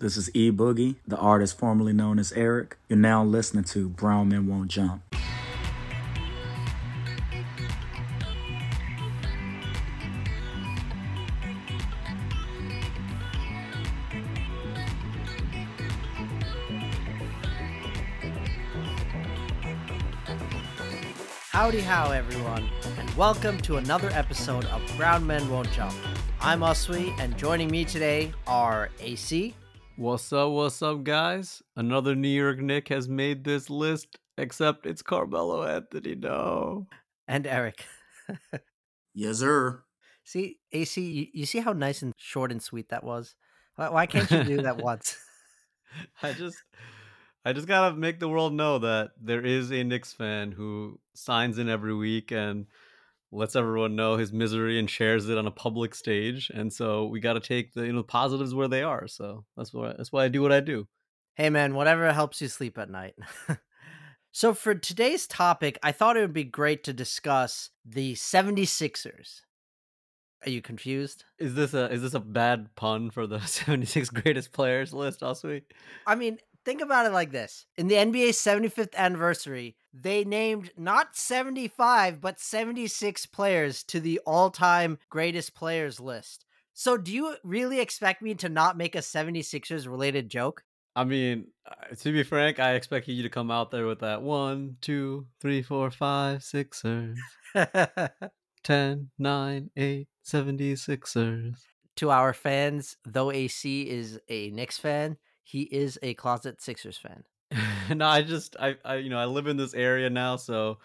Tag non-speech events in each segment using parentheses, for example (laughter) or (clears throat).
This is E Boogie, the artist formerly known as Eric. You're now listening to Brown Men Won't Jump. Howdy how everyone, and welcome to another episode of Brown Men Won't Jump. I'm Uswe, and joining me today are AC, What's up, what's up, guys? Another New York Nick has made this list, except it's Carmelo Anthony. No. and Eric. (laughs) Yes, sir. see, AC, you, you see how nice and short and sweet that was? Why, why can't you do that once? (laughs) (laughs) I just I just gotta make the world know that there is a Knicks fan who signs in every week and lets everyone know his misery and shares it on a public stage. And so we gotta take the you know positives where they are. So that's why that's why I do what I do. hey man, whatever helps you sleep at night. (laughs) so for today's topic, I thought it would be great to discuss the 76ers. Are you confused? Is this a is this a bad pun for the (laughs) 76 greatest players list, also? I mean, think about it like this. In the NBA 75th anniversary, they named not 75, but 76 players to the all time greatest players list. So, do you really expect me to not make a 76ers related joke? I mean, uh, to be frank, I expected you to come out there with that one, two, three, four, five, sixers, (laughs) 10, 9, 8, 76ers. to our fans, though AC is a Knicks fan, he is a closet Sixers fan. (laughs) no, I just, I, I, you know, I live in this area now, so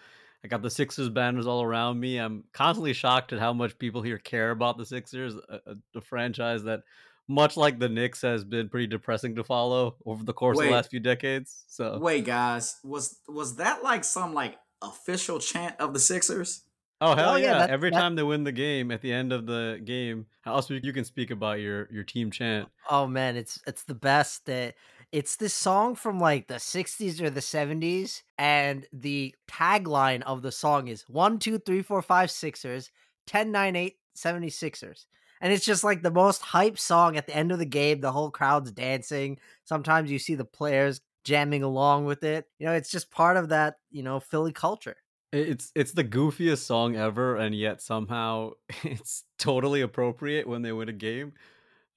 I got the Sixers banners all around me. I'm constantly shocked at how much people here care about the Sixers, a, a, a franchise that, much like the Knicks, has been pretty depressing to follow over the course of the last few decades. So, Wait, guys, was was that like some like official chant of the Sixers? Oh, oh hell Oh, yeah, yeah! that- Every that- time they win the game, at the end of the game, also you can speak about your your team chant. Oh man, it's it's the best that it's this song from like the 60s or the 70s, and the tagline of the song is "one, one, two, three, four, five, Sixers, 10, 9, 8, 76ers. And it's just like the most hype song at the end of the game. The whole crowd's dancing. Sometimes you see the players jamming along with it. You know, it's just part of that, you know, Philly culture. It's it's the goofiest song ever, and yet somehow (laughs) it's totally appropriate when they win a game.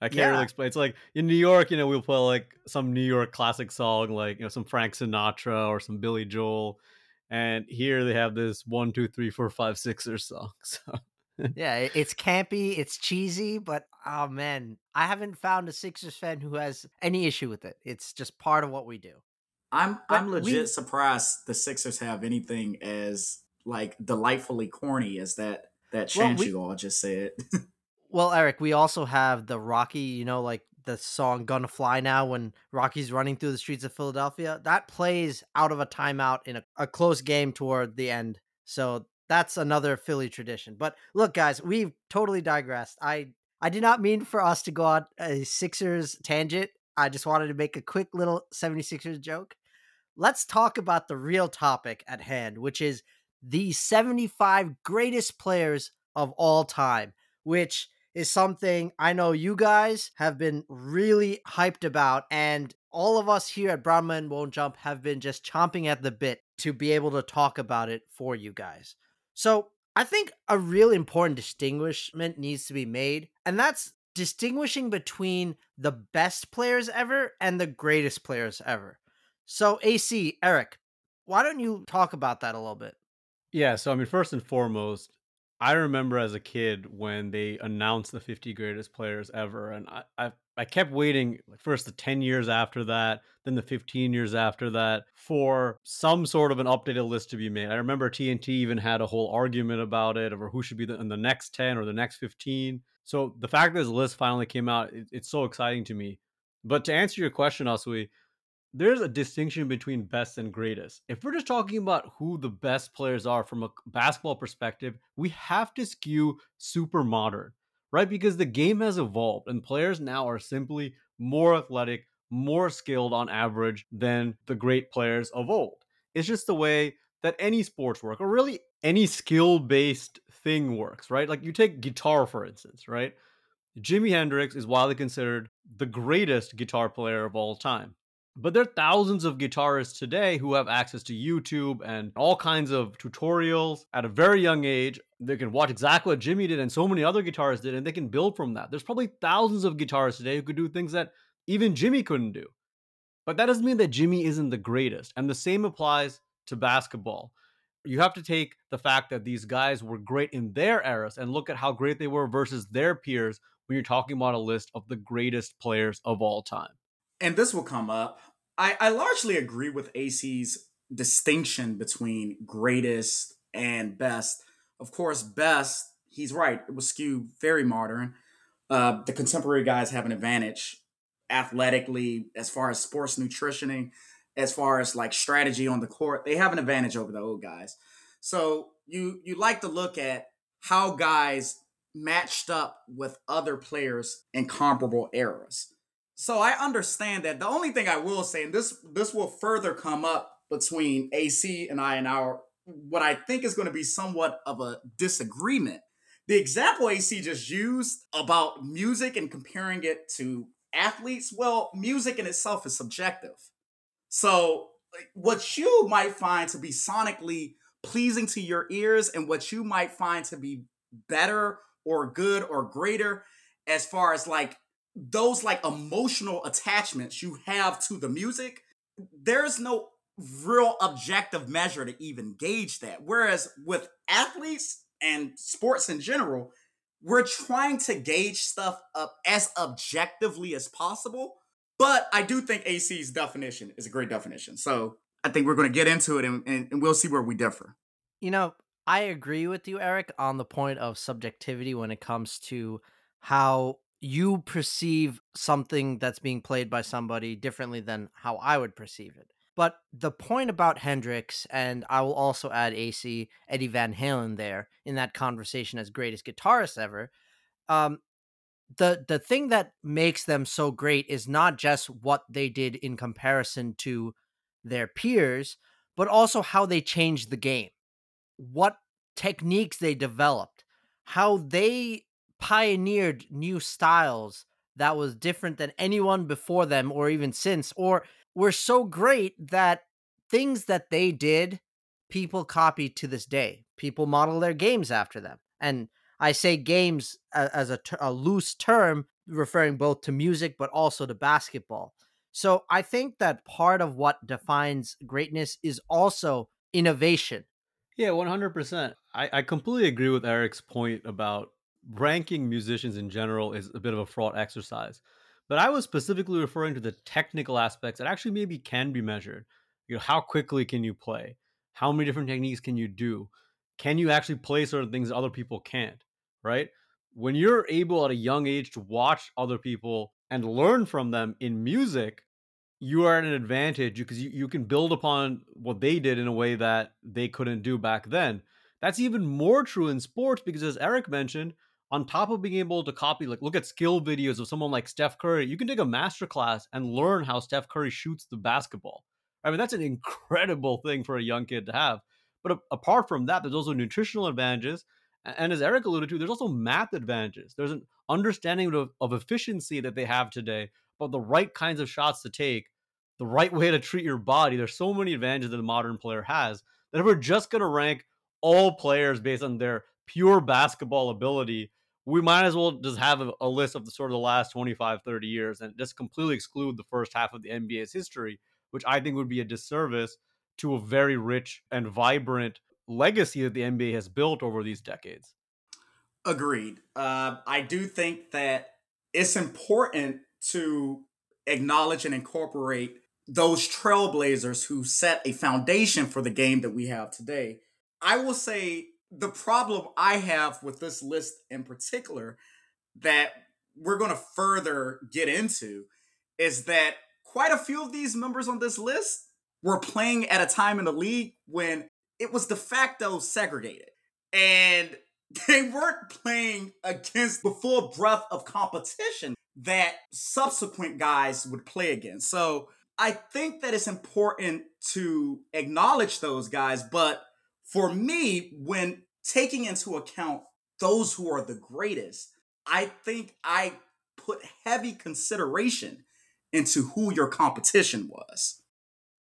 I can't Yeah. really explain. It's like in New York, you know, we'll play like some New York classic song, like you know, some Frank Sinatra or some Billy Joel, and here they have this one, two, three, four, five, Sixers song. So (laughs) yeah, it's campy, it's cheesy, but oh man, I haven't found a Sixers fan who has any issue with it. It's just part of what we do. I'm But I'm legit we- surprised the Sixers have anything as like delightfully corny as that that Well, chant we- you all just said. (laughs) Well, Eric, we also have the Rocky, you know, like the song Gonna Fly Now when Rocky's running through the streets of Philadelphia. That plays out of a timeout in a, a close game toward the end. So that's another Philly tradition. But look, guys, we've totally digressed. I I did not mean for us to go on a Sixers tangent. I just wanted to make a quick little 76ers joke. Let's talk about the real topic at hand, which is the 75 greatest players of all time, which is something I know you guys have been really hyped about, and all of us here at Brown Won't Jump have been just chomping at the bit to be able to talk about it for you guys. So I think a really important distinguishment needs to be made, and that's distinguishing between the best players ever and the greatest players ever. So, AC, Eric, why don't you talk about that a little bit? Yeah, so I mean, first and foremost, I remember as a kid when they announced the 50 greatest players ever, and I I, I kept waiting first the 10 years after that, then the 15 years after that for some sort of an updated list to be made. I remember TNT even had a whole argument about it over who should be the, in the next 10 or the next 15. So the fact that this list finally came out, it, it's so exciting to me. But to answer your question, Asui, there's a distinction between best and greatest. If we're just talking about who the best players are from a basketball perspective, we have to skew super modern, right? Because the game has evolved and players now are simply more athletic, more skilled on average than the great players of old. It's just the way that any sports work, or really any skill based thing works, right? Like you take guitar, for instance, right? Jimi Hendrix is widely considered the greatest guitar player of all time. But there are thousands of guitarists today who have access to YouTube and all kinds of tutorials at a very young age. They can watch exactly what Jimmy did and so many other guitarists did, and they can build from that. There's probably thousands of guitarists today who could do things that even Jimmy couldn't do. But that doesn't mean that Jimmy isn't the greatest. And the same applies to basketball. You have to take the fact that these guys were great in their eras and look at how great they were versus their peers when you're talking about a list of the greatest players of all time. And this will come up. I, I largely agree with AC's distinction between greatest and best. Of course, best, he's right. It was skewed very modern. Uh, the contemporary guys have an advantage athletically, as far as sports nutritioning, as far as like strategy on the court, they have an advantage over the old guys. So you you like to look at how guys matched up with other players in comparable eras. So I understand that. The only thing I will say, and this this will further come up between AC and I and our what I think is going to be somewhat of a disagreement. The example AC just used about music and comparing it to athletes, well, music in itself is subjective. So, what you might find to be sonically pleasing to your ears and what you might find to be better or good or greater as far as like those like emotional attachments you have to the music, there's no real objective measure to even gauge that. Whereas with athletes and sports in general, we're trying to gauge stuff up as objectively as possible. But I do think AC's definition is a great definition. So I think we're going to get into it and, and, we'll see where we differ. You know, I agree with you, Eric, on the point of subjectivity when it comes to how you perceive something that's being played by somebody differently than how I would perceive it. But the point about Hendrix, and I will also add AC Eddie Van Halen there in that conversation as greatest guitarist ever. Um, the the thing that makes them so great is not just what they did in comparison to their peers, but also how they changed the game, what techniques they developed, how they pioneered new styles that was different than anyone before them or even since, or were so great that things that they did, people copy to this day. People model their games after them. And I say games as a, a loose term, referring both to music but also to basketball. So I think that part of what defines greatness is also innovation. Yeah, 100%. I, I completely agree with Eric's point about ranking musicians in general is a bit of a fraught exercise. But I was specifically referring to the technical aspects that actually maybe can be measured. You know, how quickly can you play? How many different techniques can you do? Can you actually play certain things that other people can't? Right? When you're able at a young age to watch other people and learn from them in music, you are at an advantage because you, you can build upon what they did in a way that they couldn't do back then. That's even more true in sports because, as Eric mentioned, on top of being able to copy, like look at skill videos of someone like Steph Curry, you can take a master class and learn how Steph Curry shoots the basketball. I mean, that's an incredible thing for a young kid to have. But a- apart from that, there's also nutritional advantages. And as Eric alluded to, there's also math advantages. There's an understanding of, of efficiency that they have today, but the right kinds of shots to take, the right way to treat your body. There's so many advantages that the modern player has that if we're just going to rank all players based on their pure basketball ability, we might as well just have a, a, list of the sort of the last 25 30 years and just completely exclude the first half of the nba's history which i think would be a disservice to a very rich and vibrant legacy that the nba has built over these decades. Agreed. Uh, i do think that it's important to acknowledge and incorporate those trailblazers who set a foundation for the game that we have today. I will say the problem I have with this list in particular that we're going to further get into is that quite a few of these members on this list were playing at a time in the league when it was de facto segregated. And (laughs) they weren't playing against the full breadth of competition that subsequent guys would play against. So I think that it's important to acknowledge those guys, but for me, when taking into account those who are the greatest, I think I put heavy consideration into who your competition was.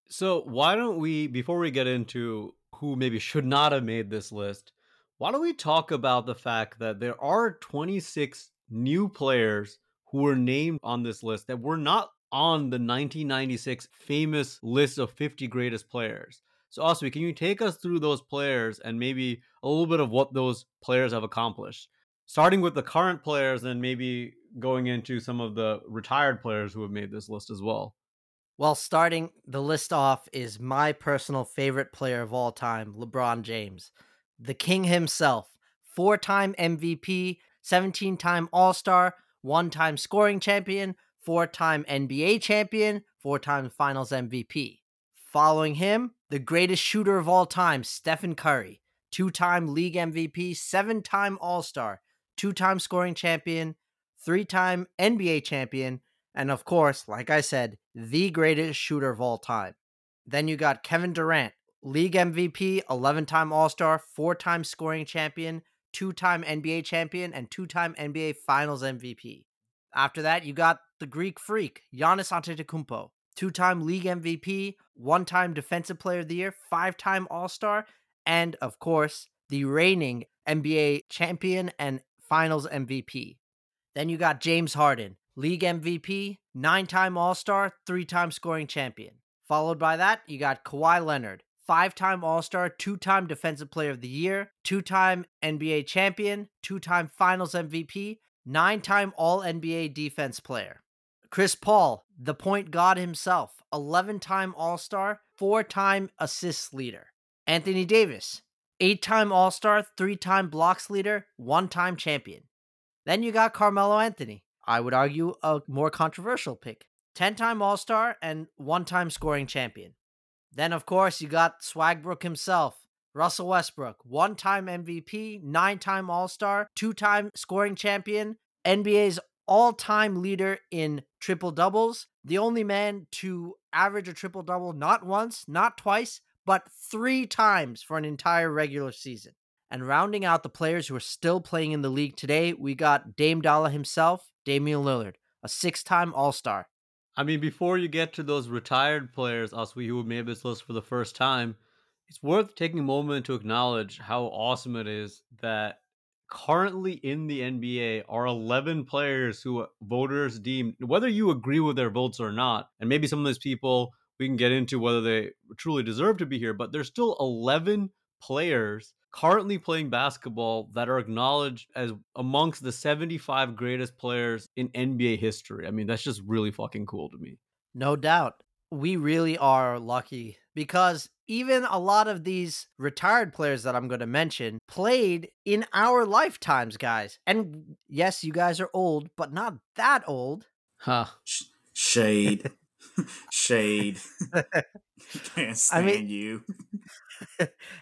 So why don't we, before we get into who maybe should not have made this list, why don't we talk about the fact that there are 26 new players who were named on this list that were not on the 1996 famous list of 50 greatest players. So, Osby, can you take us through those players and maybe a little bit of what those players have accomplished? Starting with the current players and maybe going into some of the retired players who have made this list as well. Well, starting the list off is my personal favorite player of all time, LeBron James, the king himself, four time MVP, 17 time All Star, one time scoring champion, four time NBA champion, four time finals MVP. Following him, the greatest shooter of all time, Stephen Curry, two time league MVP, seven time All Star, two time scoring champion, three time NBA champion, and of course, like I said, the greatest shooter of all time. Then you got Kevin Durant, league MVP, 11 time All Star, four time scoring champion, two time NBA champion, and two time NBA Finals MVP. After that, you got the Greek freak, Giannis Antetokounmpo, two time league MVP, one time Defensive Player of the Year, five time All Star, and of course, the reigning NBA champion and Finals MVP. Then you got James Harden, league MVP, nine time All Star, three time scoring champion. Followed by that, you got Kawhi Leonard, five time All Star, two time Defensive Player of the Year, two time NBA champion, two time Finals MVP, nine time All NBA defense player. Chris Paul, the point god himself, 11 time All Star, four time assists leader. Anthony Davis, eight time All Star, three time blocks leader, one time champion. Then you got Carmelo Anthony. I would argue a more controversial pick. 10 time All Star and one time scoring champion. Then, of course, you got Swagbrook himself, Russell Westbrook, one time MVP, nine time All Star, two time scoring champion, NBA's all time leader in triple doubles, the only man to average a triple double not once, not twice, but three times for an entire regular season. And rounding out the players who are still playing in the league today, we got Dame Dollar himself, Damian Lillard, a six time All Star. I mean, before you get to those retired players, us we who made this list for the first time, it's worth taking a moment to acknowledge how awesome it is that currently in the NBA are 11 players who voters deem, whether you agree with their votes or not, and maybe some of those people we can get into whether they truly deserve to be here, but there's still 11 players currently playing basketball that are acknowledged as amongst the 75 greatest players in NBA history. I mean, that's just really fucking cool to me. No doubt. We really are lucky because even a lot of these retired players that I'm going to mention played in our lifetimes, guys. And yes, you guys are old, but not that old. Huh. Shade. (laughs) (laughs) Shade. (laughs) Can't stand I mean, you.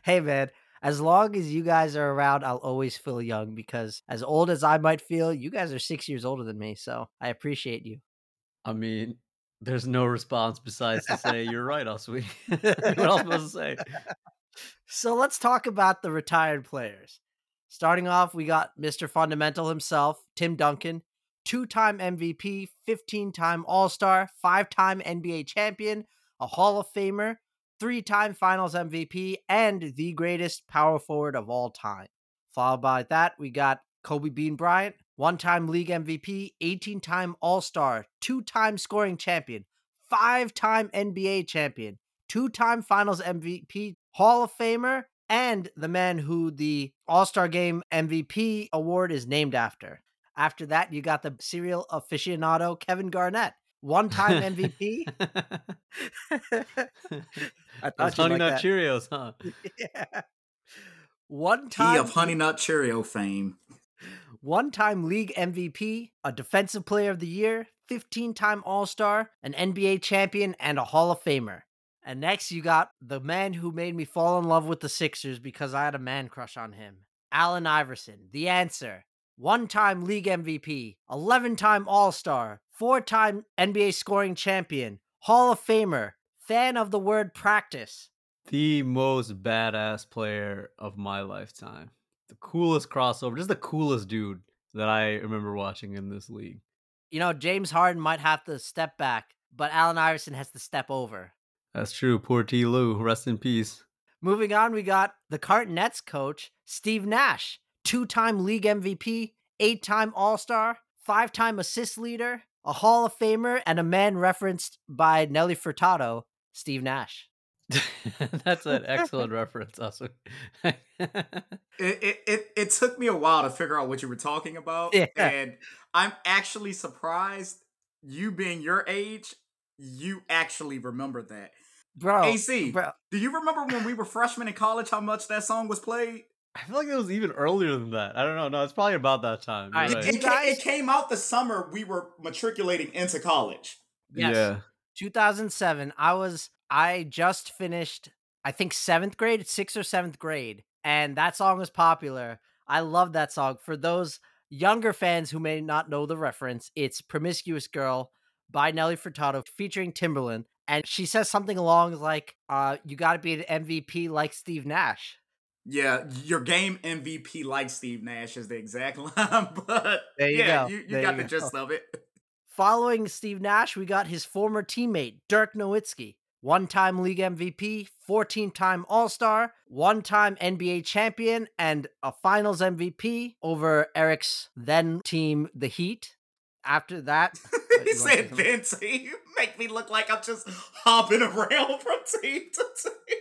hey, man as long as you guys are around, I'll always feel young because as old as I might feel, you guys are six years older than me. So I appreciate you. I mean, there's no response besides to say you're right, Oswe. what else was to say? So let's talk about the retired players. Starting off, we got Mr. Fundamental himself, Tim Duncan, two time MVP, 15 time All Star, five time NBA champion, a Hall of Famer, three time finals MVP, and the greatest power forward of all time. Followed by that, we got Kobe Bean Bryant, one time league MVP, 18 time All Star, two time scoring champion, five time NBA champion, two time finals MVP, Hall of Famer, and the man who the All Star Game MVP award is named after. After that, you got the cereal aficionado Kevin Garnett, one time (laughs) MVP. (laughs) I thought Honey Nut Cheerios, huh? (laughs) yeah. One time he of Honey Nut Cheerio fame. One time league MVP, a defensive player of the year, 15 time All Star, an NBA champion, and a Hall of Famer. And next, you got the man who made me fall in love with the Sixers because I had a man crush on him Allen Iverson, the answer. One time league MVP, 11 time All Star, four time NBA scoring champion, Hall of Famer, fan of the word practice. The most badass player of my lifetime. The coolest crossover, just the coolest dude. that I remember watching in this league. You know, James Harden might have to step back, but Allen Iverson has to step over. That's true. Poor Ty Lue. Rest in peace. Moving on, we got the Cart Nets coach, Steve Nash, two time league MVP, eight time All Star, five time assist leader, a Hall of Famer, and a man referenced by Nelly Furtado, Steve Nash. (laughs) That's an excellent reference, also. (laughs) it, it, it it took me a while to figure out what you were talking about, Yeah. and I'm actually surprised. You being your age, you actually remember that. Bro, AC, bro, do you remember when we were freshmen in college how much that song was played? I feel like it was even earlier than that. I don't know. No, it's probably about that time. All right, You're It, it it came out the summer we were matriculating into college. yes. Yeah. 2007 i was i just finished i think seventh grade sixth or seventh grade and that song was popular i love that song for those younger fans who may not know the reference it's promiscuous girl by nelly furtado featuring Timbaland and she says something along like uh you gotta be an mvp like steve nash Yeah, your game MVP like Steve Nash is the exact (laughs) line, but There you yeah, go. you, you got you the go. gist of it. Following Steve Nash, we got his former teammate, Dirk Nowitzki, one time league MVP, 14 time All Star, one time NBA champion, and a finals MVP over Eric's then team, the Heat. After that, (laughs) he you wanna say said, something? "Then team, make me look like I'm just hopping around (laughs) from team to team."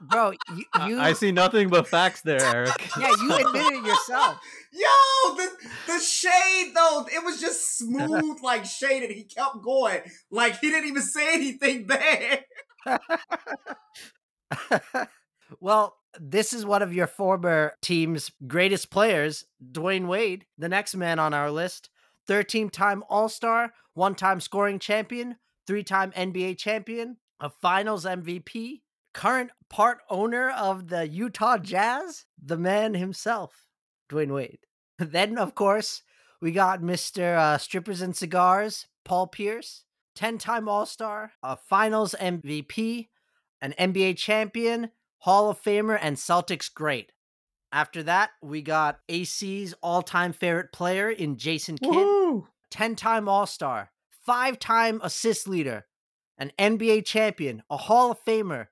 bro, you, I- I see nothing but facts there, Eric. yeah, you admitted it yourself. (laughs) Yo, the the shade though, it was just smooth (laughs) like shade, and he kept going. Like he didn't even say anything (laughs) bad. (laughs) well, this is one of your former team's greatest players, Dwyane Wade, the next man on our list. 13 time All Star, one time scoring champion, three time NBA champion, a finals MVP, current part owner of the Utah Jazz, the man himself, Dwyane Wade. (laughs) Then, of course, we got Mr. Uh, Strippers and Cigars, Paul Pierce, 10 time All Star, a finals MVP, an NBA champion, Hall of Famer, and Celtics great. After that, we got AC's all time favorite player in Jason Kidd, 10 time All Star, five time assist leader, an NBA champion, a Hall of Famer,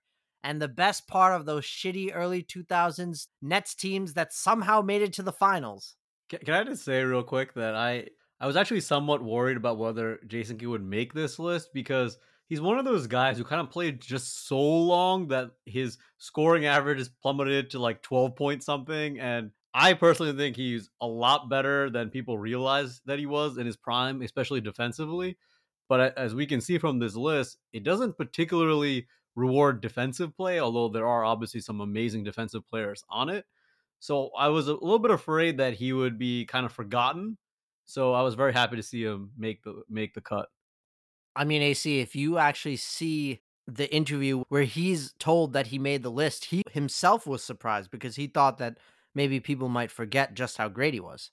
and the best part of those shitty early 2000s Nets teams that somehow made it to the finals. Can, can I just say real quick that I I was actually somewhat worried about whether Jason Kidd would make this list because he's one of those guys who kind of played just so long that his scoring average is plummeted to like 12 point something and I personally think he's a lot better than people realize that he was in his prime, especially defensively. But uh, as we can see from this list, it doesn't particularly reward defensive play, although there are obviously some amazing defensive players on it. So I was a little bit afraid that he would be kind of forgotten. So I was very happy to see him make the make the cut. I mean, AC, if you actually see the interview where he's told that he made the list, he himself was surprised because he thought that maybe people might forget just how great he was.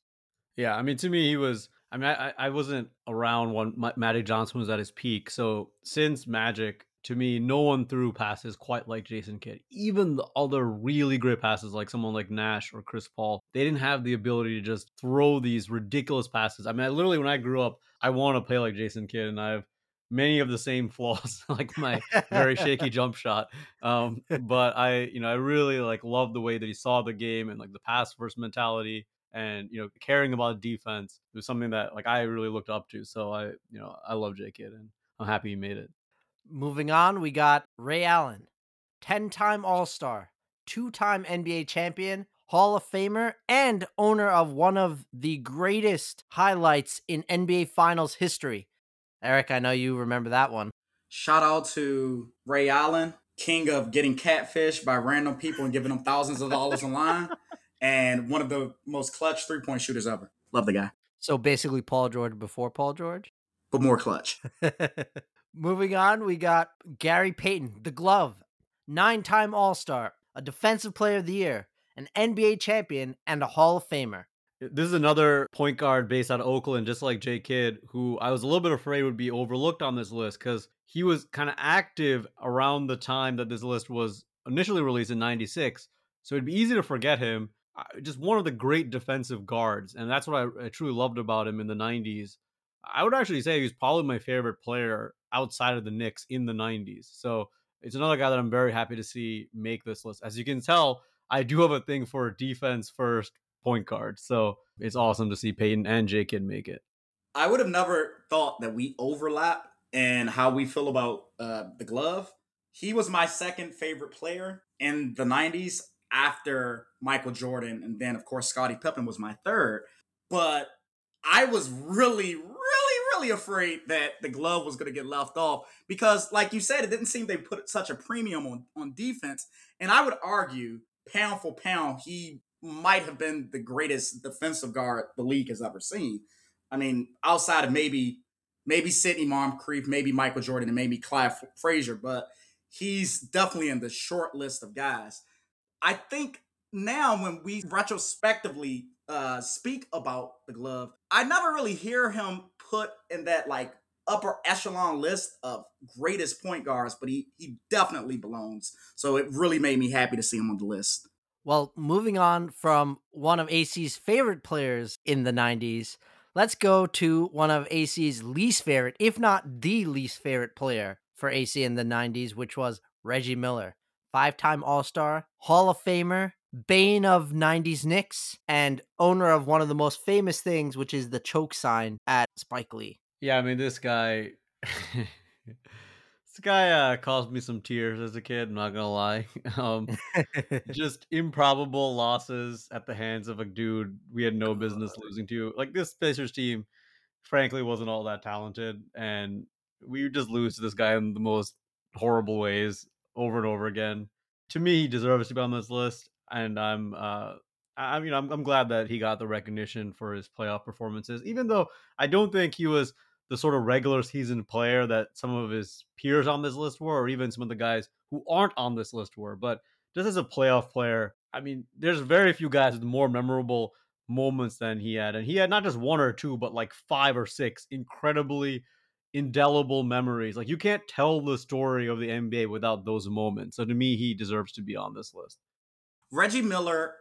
Yeah, I mean, to me, he was. I mean, I, I wasn't around when Ma- Magic Johnson was at his peak. So since Magic, to me, no one threw passes quite like Jason Kidd. Even the other really great passes, like someone like Nash or Chris Paul, they didn't have the ability to just throw these ridiculous passes. I mean, I literally, when I grew up, I want to play like Jason Kidd, and I have many of the same (laughs) flaws, like my very shaky (laughs) jump shot. Um, but I, you know, I really like love the way that he saw the game and like the pass first mentality and you know caring about defense it was something that like I really looked up to. So I, you know, I love J Kidd and I'm happy he made it. Moving on, we got Ray Allen, 10 time All Star, two time NBA champion, Hall of Famer, and owner of one of the greatest highlights in NBA Finals history. Eric, I know you remember that one. Shout out to Ray Allen, king of getting catfished by random people and giving them thousands of dollars online, and one of the most clutch three point shooters ever. Love the guy, So basically, Paul George before Paul George. but more clutch. (laughs) Moving on, we got Gary Payton, the glove, nine time All Star, a Defensive Player of the Year, an NBA champion, and a Hall of Famer. This is another point guard based out of Oakland, just like Jay Kidd, who I was a little bit afraid would be overlooked on this list because he was kind of active around the time that this list was initially released in '96. So it'd be easy to forget him. just one of the great defensive guards, and that's what I, I truly loved about him in the '90s. I would actually say he's probably my favorite player outside of the Knicks in the '90s. So it's another guy that I'm very happy to see make this list. As you can tell, I do have a thing for defense first point guard. So it's awesome to see Payton and J Kidd make it. I would have never thought that we overlap and how we feel about uh, the glove. He was my second favorite player in the 90s after Michael Jordan. And then, of course, Scottie Pippen was my third. But I was really, really, afraid that the glove was going to get left off because, like you said, it didn't seem they put such a premium on, on defense. And I would argue, pound for pound, he might have been the greatest defensive guard the league has ever seen. I mean, outside of maybe maybe Sidney Moncrief, maybe Michael Jordan, and maybe Clyde Frazier, but he's definitely in the short list of guys. I think now when we retrospectively uh, speak about the glove, I never really hear him put in that like upper echelon list of greatest point guards, but he he definitely belongs. So it really made me happy to see him on the list. Well, moving on from one of AC's favorite players in the 90s, let's go to one of AC's least favorite, if not the least favorite player for AC in the 90s, which was Reggie Miller. Five time All Star, Hall of Famer, bane of 90s Knicks, and owner of one of the most famous things, which is the choke sign at Spike Lee. Yeah, I mean, this guy. (laughs) This guy uh, caused me some tears as a kid. I'm not gonna lie. (laughs) Um, (laughs) just improbable losses at the hands of a dude we had no business losing to. Like this Pacers team, frankly, wasn't all that talented, and we just lose to this guy in the most horrible ways over and over again. To me, he deserves to be on this list, and I'm, uh, I mean, I'm, I'm glad that he got the recognition for his playoff performances, even though I don't think he was the sort of regular season player that some of his peers on this list were, or even some of the guys who aren't on this list were. But just as a playoff player, I mean, there's very few guys with more memorable moments than he had. And he had not just one or two, but like five or six incredibly indelible memories. Like you can't tell the story of the NBA without those moments. So to me, he deserves to be on this list. Reggie Miller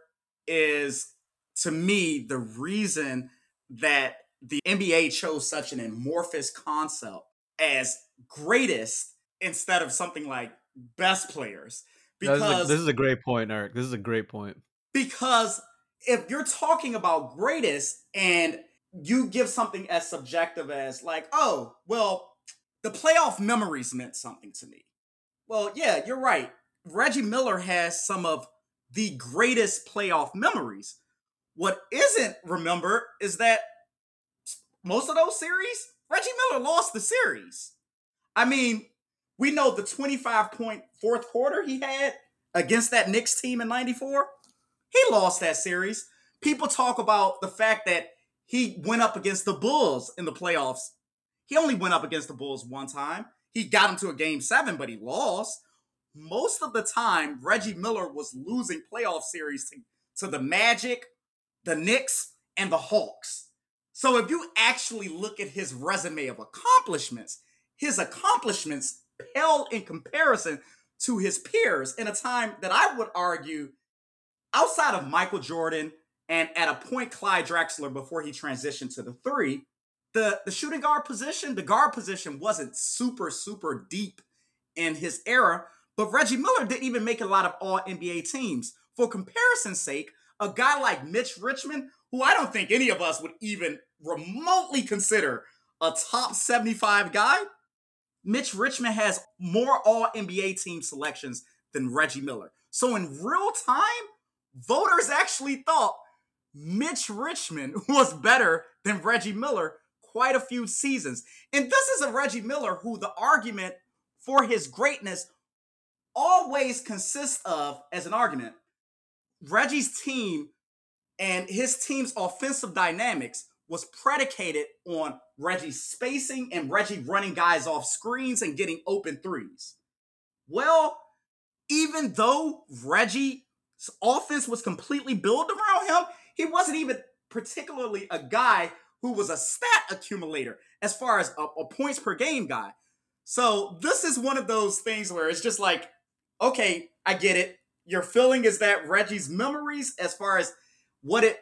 is, to me, the reason that the NBA chose such an amorphous concept as greatest instead of something like best players. Because this is, a, this is a great point, Eric. This is a great point. Because if you're talking about greatest and you give something as subjective as like, oh, well, the playoff memories meant something to me. Well, yeah, you're right. Reggie Miller has some of the greatest playoff memories. What isn't remembered is that most of those series, Reggie Miller lost the series. I mean, we know the 25 point fourth quarter he had against that Knicks team in 94. He lost that series. People talk about the fact that he went up against the Bulls in the playoffs. He only went up against the Bulls one time. He got him to a game seven, but he lost. Most of the time, Reggie Miller was losing playoff series to, to the Magic, the Knicks, and the Hawks. So if you actually look at his resume of accomplishments, his accomplishments pale in comparison to his peers in a time that I would argue outside of Michael Jordan and at a point Clyde Drexler before he transitioned to the three, the, the shooting guard position, the guard position wasn't super, super deep in his era, but Reggie Miller didn't even make a lot of all NBA teams. For comparison's sake, a guy like Mitch Richmond who I don't think any of us would even remotely consider a top 75 guy, Mitch Richmond has more all NBA team selections than Reggie Miller. So in real time, voters actually thought Mitch Richmond (laughs) was better than Reggie Miller quite a few seasons. And this is a Reggie Miller who the argument for his greatness always consists of, as an argument, Reggie's team and his team's offensive dynamics was predicated on Reggie spacing and Reggie running guys off screens and getting open threes. Well, even though Reggie's offense was completely built around him, he wasn't even particularly a guy who was a stat accumulator as far as a, a points per game guy. So this is one of those things where it's just like, okay, I get it. Your feeling is that Reggie's memories, as far as what it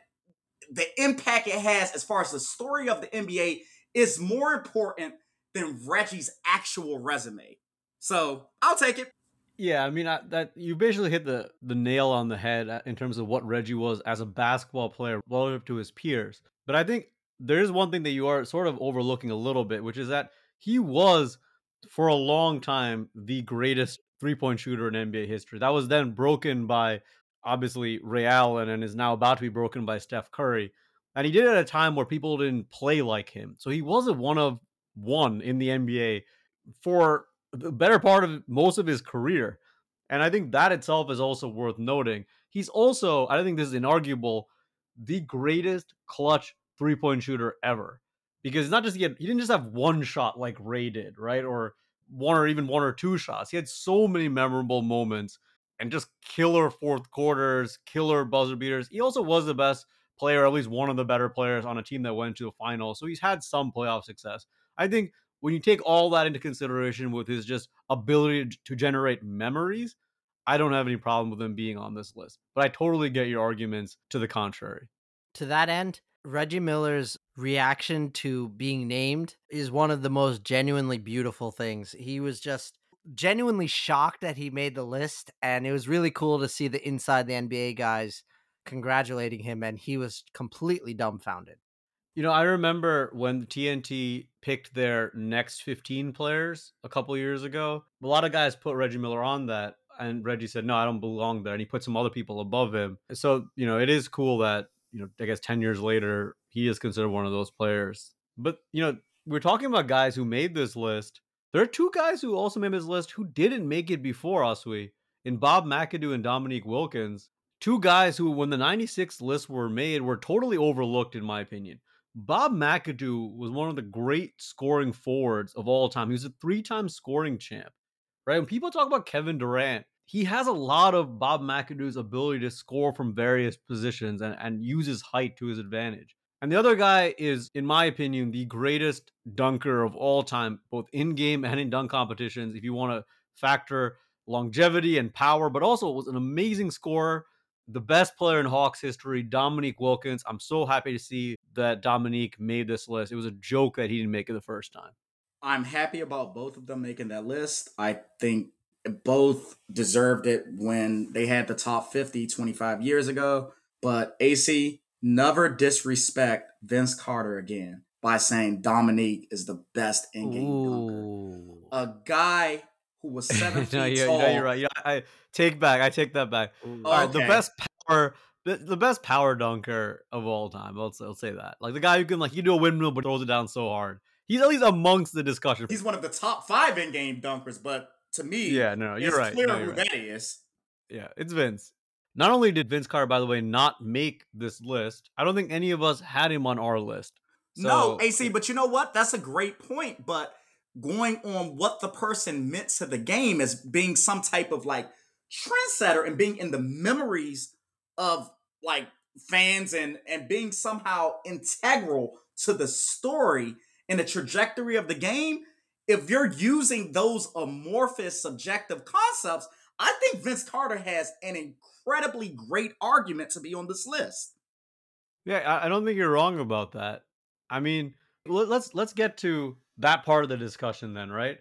the impact it has as far as the story of the NBA is more important than Reggie's actual resume. So I'll take it. Yeah, I mean I, that you basically hit the the nail on the head uh, in terms of what Reggie was as a basketball player relative to his peers. But I think there is one thing that you are sort of overlooking a little bit, which is that he was for a long time the greatest three point shooter in NBA history. That was then broken by obviously Ray Allen and is now about to be broken by Steph Curry. And he did it at a time where people didn't play like him. So he wasn't one of one in the NBA for the better part of most of his career. And I think that itself is also worth noting. He's also, I think this is inarguable, the greatest clutch three point shooter ever. Because not just he, had, he didn't just have one shot like Ray did, right? Or one or even one or two shots. He had so many memorable moments and just killer fourth quarters, killer buzzer beaters. He also was the best player, at least one of the better players on a team that went to the final. So he's had some playoff success. I think when you take all that into consideration with his just ability to generate memories, I don't have any problem with him being on this list. But I totally get your arguments to the contrary. To that end, Reggie Miller's reaction to being named is one of the most genuinely beautiful things. He was just genuinely shocked that he made the list, and it was really cool to see the inside the NBA guys congratulating him, and he was completely dumbfounded. You know, I remember when TNT picked their next 15 players a couple years ago. A lot of guys put Reggie Miller on that, and Reggie said, "No, I don't belong there," and he put some other people above him. So, you know, it is cool that you know, I guess 10 years later, he is considered one of those players. But, you know, we're talking about guys who made this list. There are two guys who also made this list who didn't make it before Aswi in Bob McAdoo and Dominique Wilkins. Two guys who, when the 96 lists were made, were totally overlooked, in my opinion. Bob McAdoo was one of the great scoring forwards of all time. He was a three time scoring champ, right? When people talk about Kevin Durant, he has a lot of Bob McAdoo's ability to score from various positions and, and height to his advantage. And the other guy is, in my opinion, the greatest dunker of all time, both in game and in dunk competitions. If you want to factor longevity and power, but also was an amazing scorer, the best player in Hawks history, Dominique Wilkins. I'm so happy to see that Dominique made this list. It was a joke that he didn't make it the first time. I'm happy about both of them making that list. I think both deserved it when they had the top 50 25 years ago. But AC, never disrespect Vince Carter again by saying Dominique is the best in game dunker. A guy who was (laughs) seven feet you're, tall. No, you're right. Yeah, I take back. I take that back. All right, the best power. The, the best power dunker of all time. I'll, I'll say that. Like the guy who can like you do a windmill but throws it down so hard. He's at least amongst the discussion. He's one of the top five in game dunkers, but to me, yeah, no, you're right. Clear no, who right. that is. Yeah, it's Vince. Not only did Vince Carter, by the way, not make this list, I don't think any of us had him on our list. So, no, AC, but you know what? That's a great point. But going on what the person meant to the game as being some type of like trendsetter and being in the memories of like fans and and being somehow integral to the story and the trajectory of the game if you're using those amorphous subjective concepts, I think Vince Carter has an incredibly great argument to be on this list. Yeah, I don't think you're wrong about that. I mean, let's let's get to that part of the discussion then, right?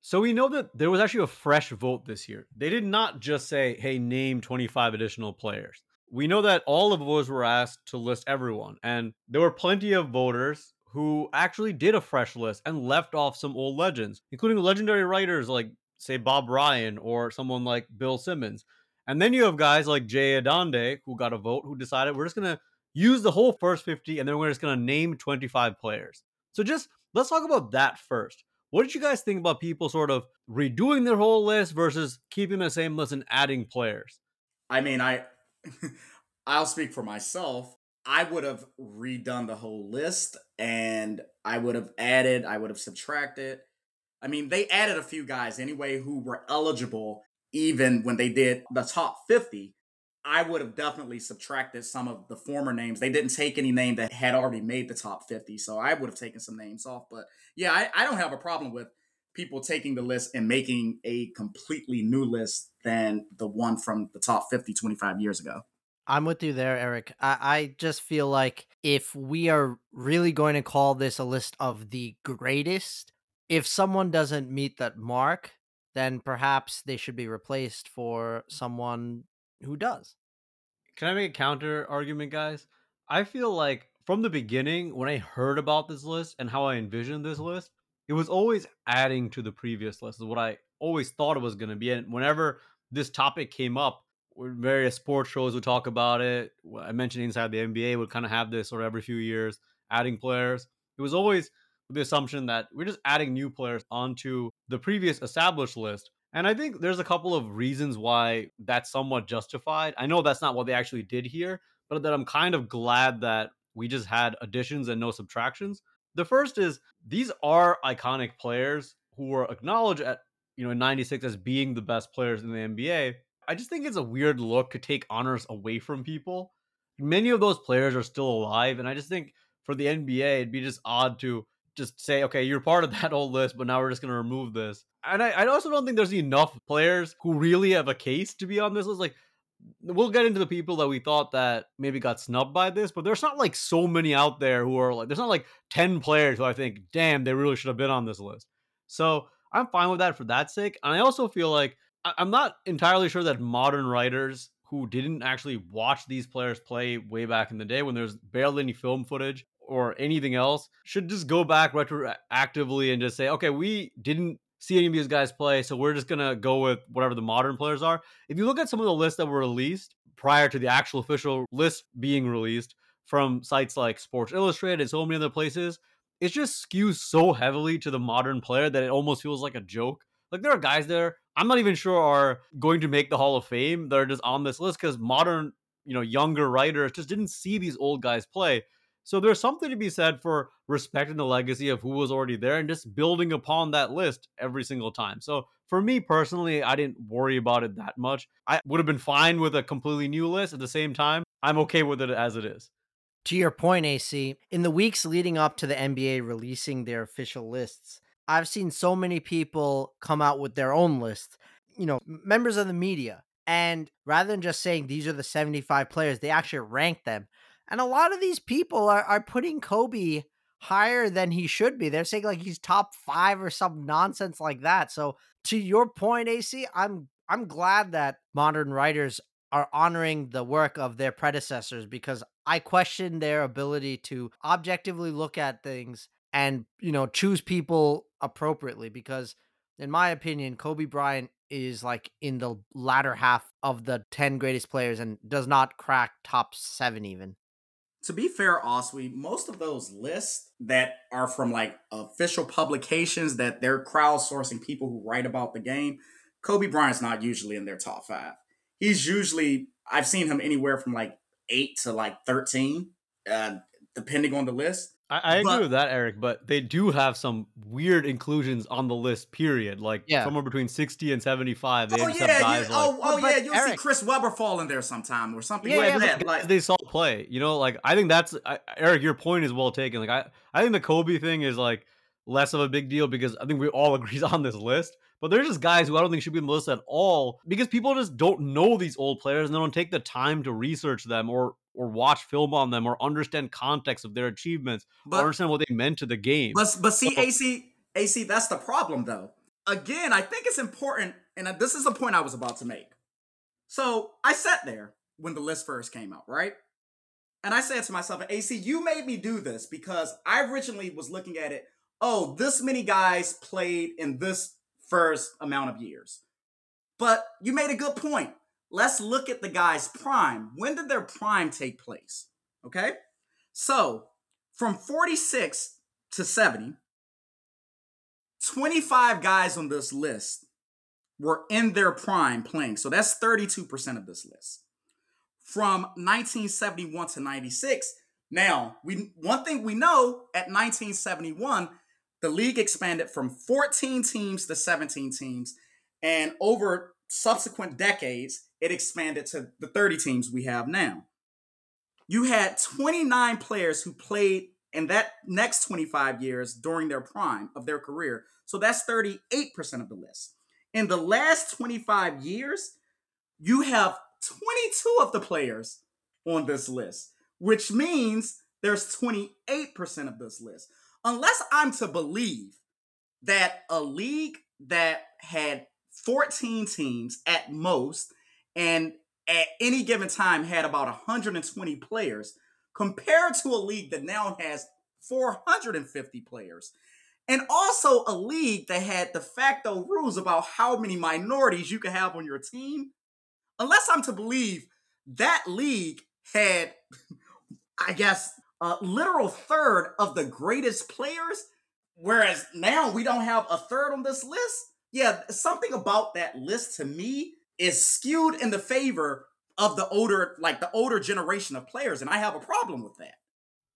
So we know that there was actually a fresh vote this year. They did not just say, "Hey, name 25 additional players." We know that all of voters were asked to list everyone, and there were plenty of voters who actually did a fresh list and left off some old legends, including legendary writers like, say, Bob Ryan or someone like Bill Simmons. And then you have guys like Jay Adande, who got a vote who decided we're just going to use the whole first 50 and then we're just going to name 25 players. So just let's talk about that first. What did you guys think about people sort of redoing their whole list versus keeping the same list and adding players? I mean, I (laughs) I'll speak for myself. I would have redone the whole list and I would have added, I would have subtracted. I mean, they added a few guys anyway who were eligible even when they did the top 50. I would have definitely subtracted some of the former names. They didn't take any name that had already made the top 50. So I would have taken some names off. But yeah, I, I don't have a problem with people taking the list and making a completely new list than the one from the top 50 25 years ago. I'm with you there, Eric. I, I just feel like if we are really going to call this a list of the greatest, if someone doesn't meet that mark, then perhaps they should be replaced for someone who does. Can I make a counter argument, guys? I feel like from the beginning, when I heard about this list and how I envisioned this list, it was always adding to the previous list. Is what I always thought it was going to be. And whenever this topic came up, various sports shows would talk about it. I mentioned inside the NBA would kind of have this sort of every few years, adding players. It was always the assumption that we're just adding new players onto the previous established list. And I think there's a couple of reasons why that's somewhat justified. I know that's not what they actually did here, but that I'm kind of glad that we just had additions and no subtractions. The first is these are iconic players who were acknowledged at you know in 96 as being the best players in the NBA. I just think it's a weird look to take honors away from people. Many of those players are still alive, and I just think for the NBA, it'd be just odd to just say, okay, you're part of (laughs) that old list, but now we're just going to remove this. And I, I, also don't think there's enough players who really have a case to be on this list. Like, we'll get into the people that we thought that maybe got snubbed by this, but there's not like so many out there who are like, there's not like 10 players who I think, damn, they really should have been on this list. So I'm fine with that for that sake. And I also feel like I'm not entirely sure that modern writers who didn't actually watch these players play way back in the day when there's barely any film footage or anything else should just go back retroactively and just say, okay, we didn't see any of these guys play, so we're just gonna go with whatever the modern players are. If you look at some of the lists that were released prior to the actual official list being released from sites like Sports Illustrated and so many other places, it just skews so heavily to the modern player that it almost feels like a joke. Like there are guys there I'm not even sure are going to make the Hall of Fame that are just on this list because modern, you know, younger writers just didn't see these old guys play. So there's something to be said for respecting the legacy of who was already there and just building upon that list every single time. So for me personally, I didn't worry about it that much. I would have been fine with a completely new list at the same time. I'm okay with it as it is. To your point, AC, in the weeks leading up to the NBA releasing their official lists, I've seen so many people come out with their own list, you know, members of the media. And rather than just saying these are the 75 players, they actually rank them. And a lot of these people are, are putting Kobe higher than he should be. They're saying like he's top five or some nonsense like that. So to your point, AC, I'm I'm glad that modern writers are honoring the work of their predecessors because I question their ability to objectively look at things and you know choose people appropriately because in my opinion kobe bryant is like in the latter half of the 10 greatest players and does not crack top seven even. To be fair Aswi most of those lists that are from like official publications that they're crowdsourcing people who write about the game kobe bryant's not usually in their top five. He's usually i've seen him anywhere from like 8 to like 13 uh, depending on the list I, I agree with that, Eric. But they do have some weird inclusions on the list. Period. Like yeah. somewhere between sixty and seventy-five. They oh yeah, guys you, oh, like, oh, oh yeah. You'll Eric, see Chris Webber fall in there sometime or something yeah, like yeah, that. Like they saw play. You know, like I think that's I, Eric. Your point is well taken. Like I, I think the Kobe thing is like less of a big deal because I think we all (laughs) agree on this list. But there's just guys who I don't think should be on the list at all because people just don't know these old players and they don't take the time to research them or or watch film on them or understand context of their achievements but, or understand what they meant to the game. But but see, AC AC, that's the problem though. Again, I think it's important, and uh, this is the point I was about to make. So I sat there when the list first came out, right? And I said to myself, AC, you made me do this because I originally was looking at it, oh, this many guys played in this first amount of years. But you made a good point let's look at the guy's prime. When did their prime take place? Okay. So from 46 to 70, 25 guys on this list were in their prime playing. So that's 32% of this list. From 1971 to 96, now we one thing we know at 1971, the league expanded from 14 teams to 17 teams. And over subsequent decades, it expanded to the 30 teams we have now. You had 29 players who played in that next 25 years during their prime of their career. So that's 38% of the list. In the last 25 years, you have 22 of the players on this list, which means there's 28% of this list. Unless I'm to believe that a league that had 14 teams at most and at any given time had about 120 players compared to a league that now has 450 players. And also a league that had de facto rules about how many minorities you could have on your team. Unless i'm to believe that league had (laughs) i guess a literal third of the greatest players whereas now we don't have a third on this list. Yeah something about that list to me is skewed in the favor of the older, like the older generation of players, and I have a problem with that.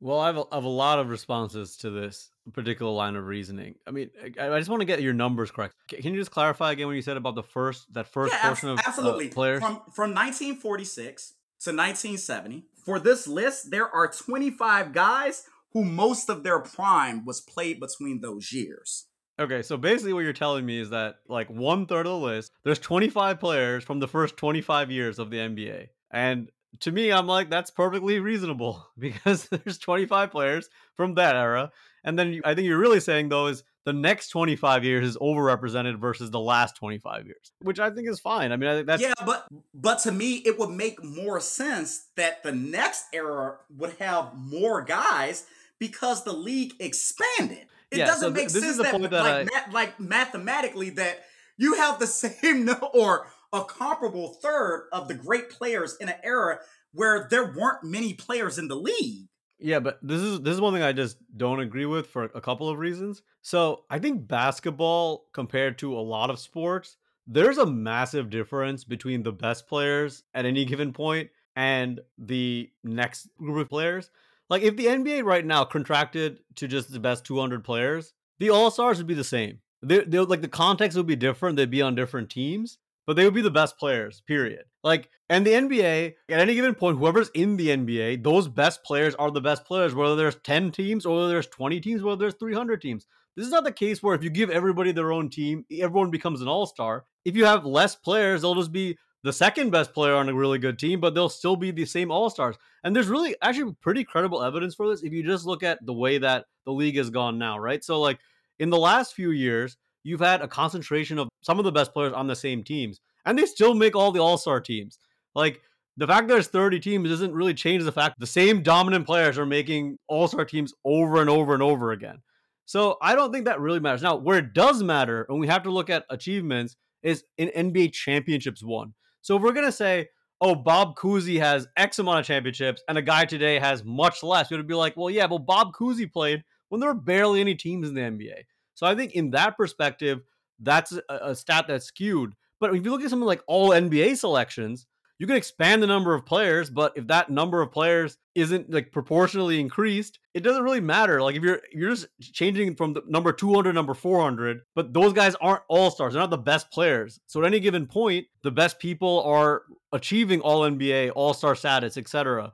Well, I have a, I have a lot of responses to this particular line of reasoning. I mean, I, I just want to get your numbers correct. Can you just clarify again when you said about the first that first yeah, portion of absolutely uh, players from from 1946 to 1970? For this list, there are 25 guys who most of their prime was played between those years. Okay, so basically what you're telling me is that like one third of the list, there's 25 players from the first 25 years of the NBA. And to me, I'm like, that's perfectly reasonable (laughs) because (laughs) there's 25 players from that era. And then I think you're really saying though is the next 25 years is overrepresented versus the last 25 years, which I think is fine. I mean, I think that's yeah, but but to me, it would make more sense that the next era would have more guys because the league expanded. It yeah, doesn't so make sense that, that like, I... ma- like mathematically that you have the (laughs) same or a comparable third of the great players in an era where there weren't many players in the league. Yeah, but this is this is one thing I just don't agree with for a couple of reasons. So, I think basketball compared to a lot of sports, there's a massive difference between the best players at any given point and the next group of players. Like if the NBA right now contracted to just the best 200 players, the All Stars would be the same. They, they like the context would be different. They'd be on different teams, but they would be the best players. Period. Like and the NBA at any given point, whoever's in the NBA, those best players are the best players. Whether there's 10 teams or whether there's 20 teams, whether there's 300 teams. This is not the case where if you give everybody their own team, everyone becomes an all star. If you have less players, they'll just be the second best player on a really good team, but they'll still be the same All Stars. And there's really actually pretty credible evidence for this if you just look at the way that the league has gone now, right? So, like in the last few years, you've had a concentration of some of the best players on the same teams, and they still make all the All Star teams. Like the fact that there's 30 teams doesn't really change the fact the same dominant players are making All Star teams over and over and over again. So I don't think that really matters. Now, where it does matter, and we have to look at achievements, is in NBA championships won. So if we're gonna say, oh, Bob Cousy has X amount of championships and a guy today has much less, it would be like, well, yeah, well, Bob Cousy played when there were barely any teams in the NBA. So I think in that perspective, that's a, a stat that's skewed. But if you look at something like all NBA selections, you can expand the number of players, but if that number of players isn't like proportionally increased, it doesn't really matter. Like if you're you're just changing from the number 200 number 400, but those guys aren't all stars. They're not the best players. So at any given point, the best people are achieving all NBA, all star status, etc.,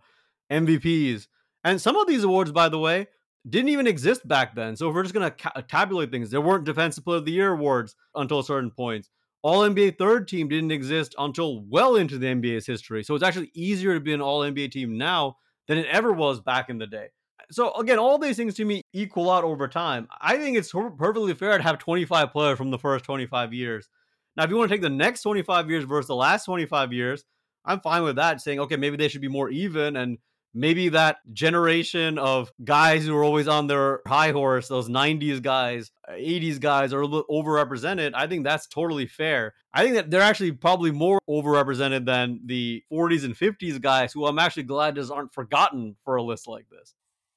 MVPs, and some of these awards, by the way, didn't even exist back then. So if we're just gonna ca- tabulate things, there weren't Defensive Player of the Year awards until certain points. All NBA third team didn't exist until well into the NBA's history. So it's actually easier to be an All NBA team now than it ever was back in the day. So again, all these things to me equal out over time. I think it's perfectly fair to have 25 players from the first 25 years. Now, if you want to take the next 25 years versus the last 25 years, I'm fine with that. Saying okay, maybe they should be more even and maybe that generation of guys who are always on their high horse, those 90s guys, uh, 80s guys are a little overrepresented. I think that's totally fair. I think that they're actually probably more overrepresented than the 40s and 50s guys who I'm actually glad just aren't forgotten for a list like this.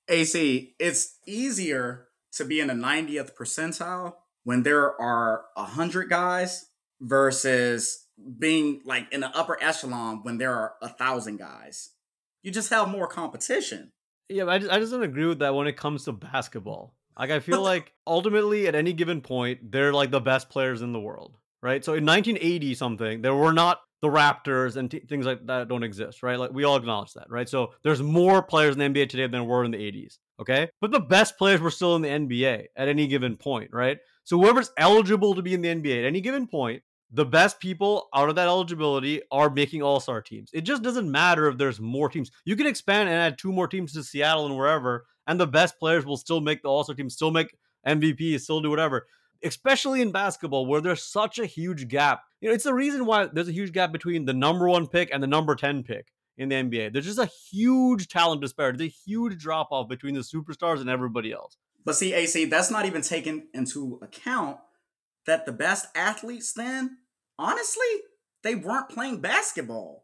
AC, it's easier to be in the 90th percentile when there are 100 guys versus being like in the upper echelon when there are a thousand guys you just have more competition. Yeah, I just, I just don't agree with that when it comes to basketball. Like I feel (laughs) like ultimately at any given point they're like the best players in the world, right? So in 1980 something, there were not the Raptors and t- things like that don't exist, right? Like we all acknowledge that, right? So there's more players in the NBA today than there were in the 80s, okay? But the best players were still in the NBA at any given point, right? So whoever's eligible to be in the NBA at any given point the best people out of that eligibility are making all star teams. It just doesn't matter if there's more teams. You can expand and add two more teams to Seattle and wherever, and the best players will still make the all star team, still make MVP, still do whatever. Especially in basketball, where there's such a huge gap. You know, it's the reason why there's a huge gap between the number one pick and the number 10 pick in the NBA. There's just a huge talent disparity, a huge drop off between the superstars and everybody else. But see, AC, that's not even taken into account that the best athletes then, honestly, they weren't playing basketball.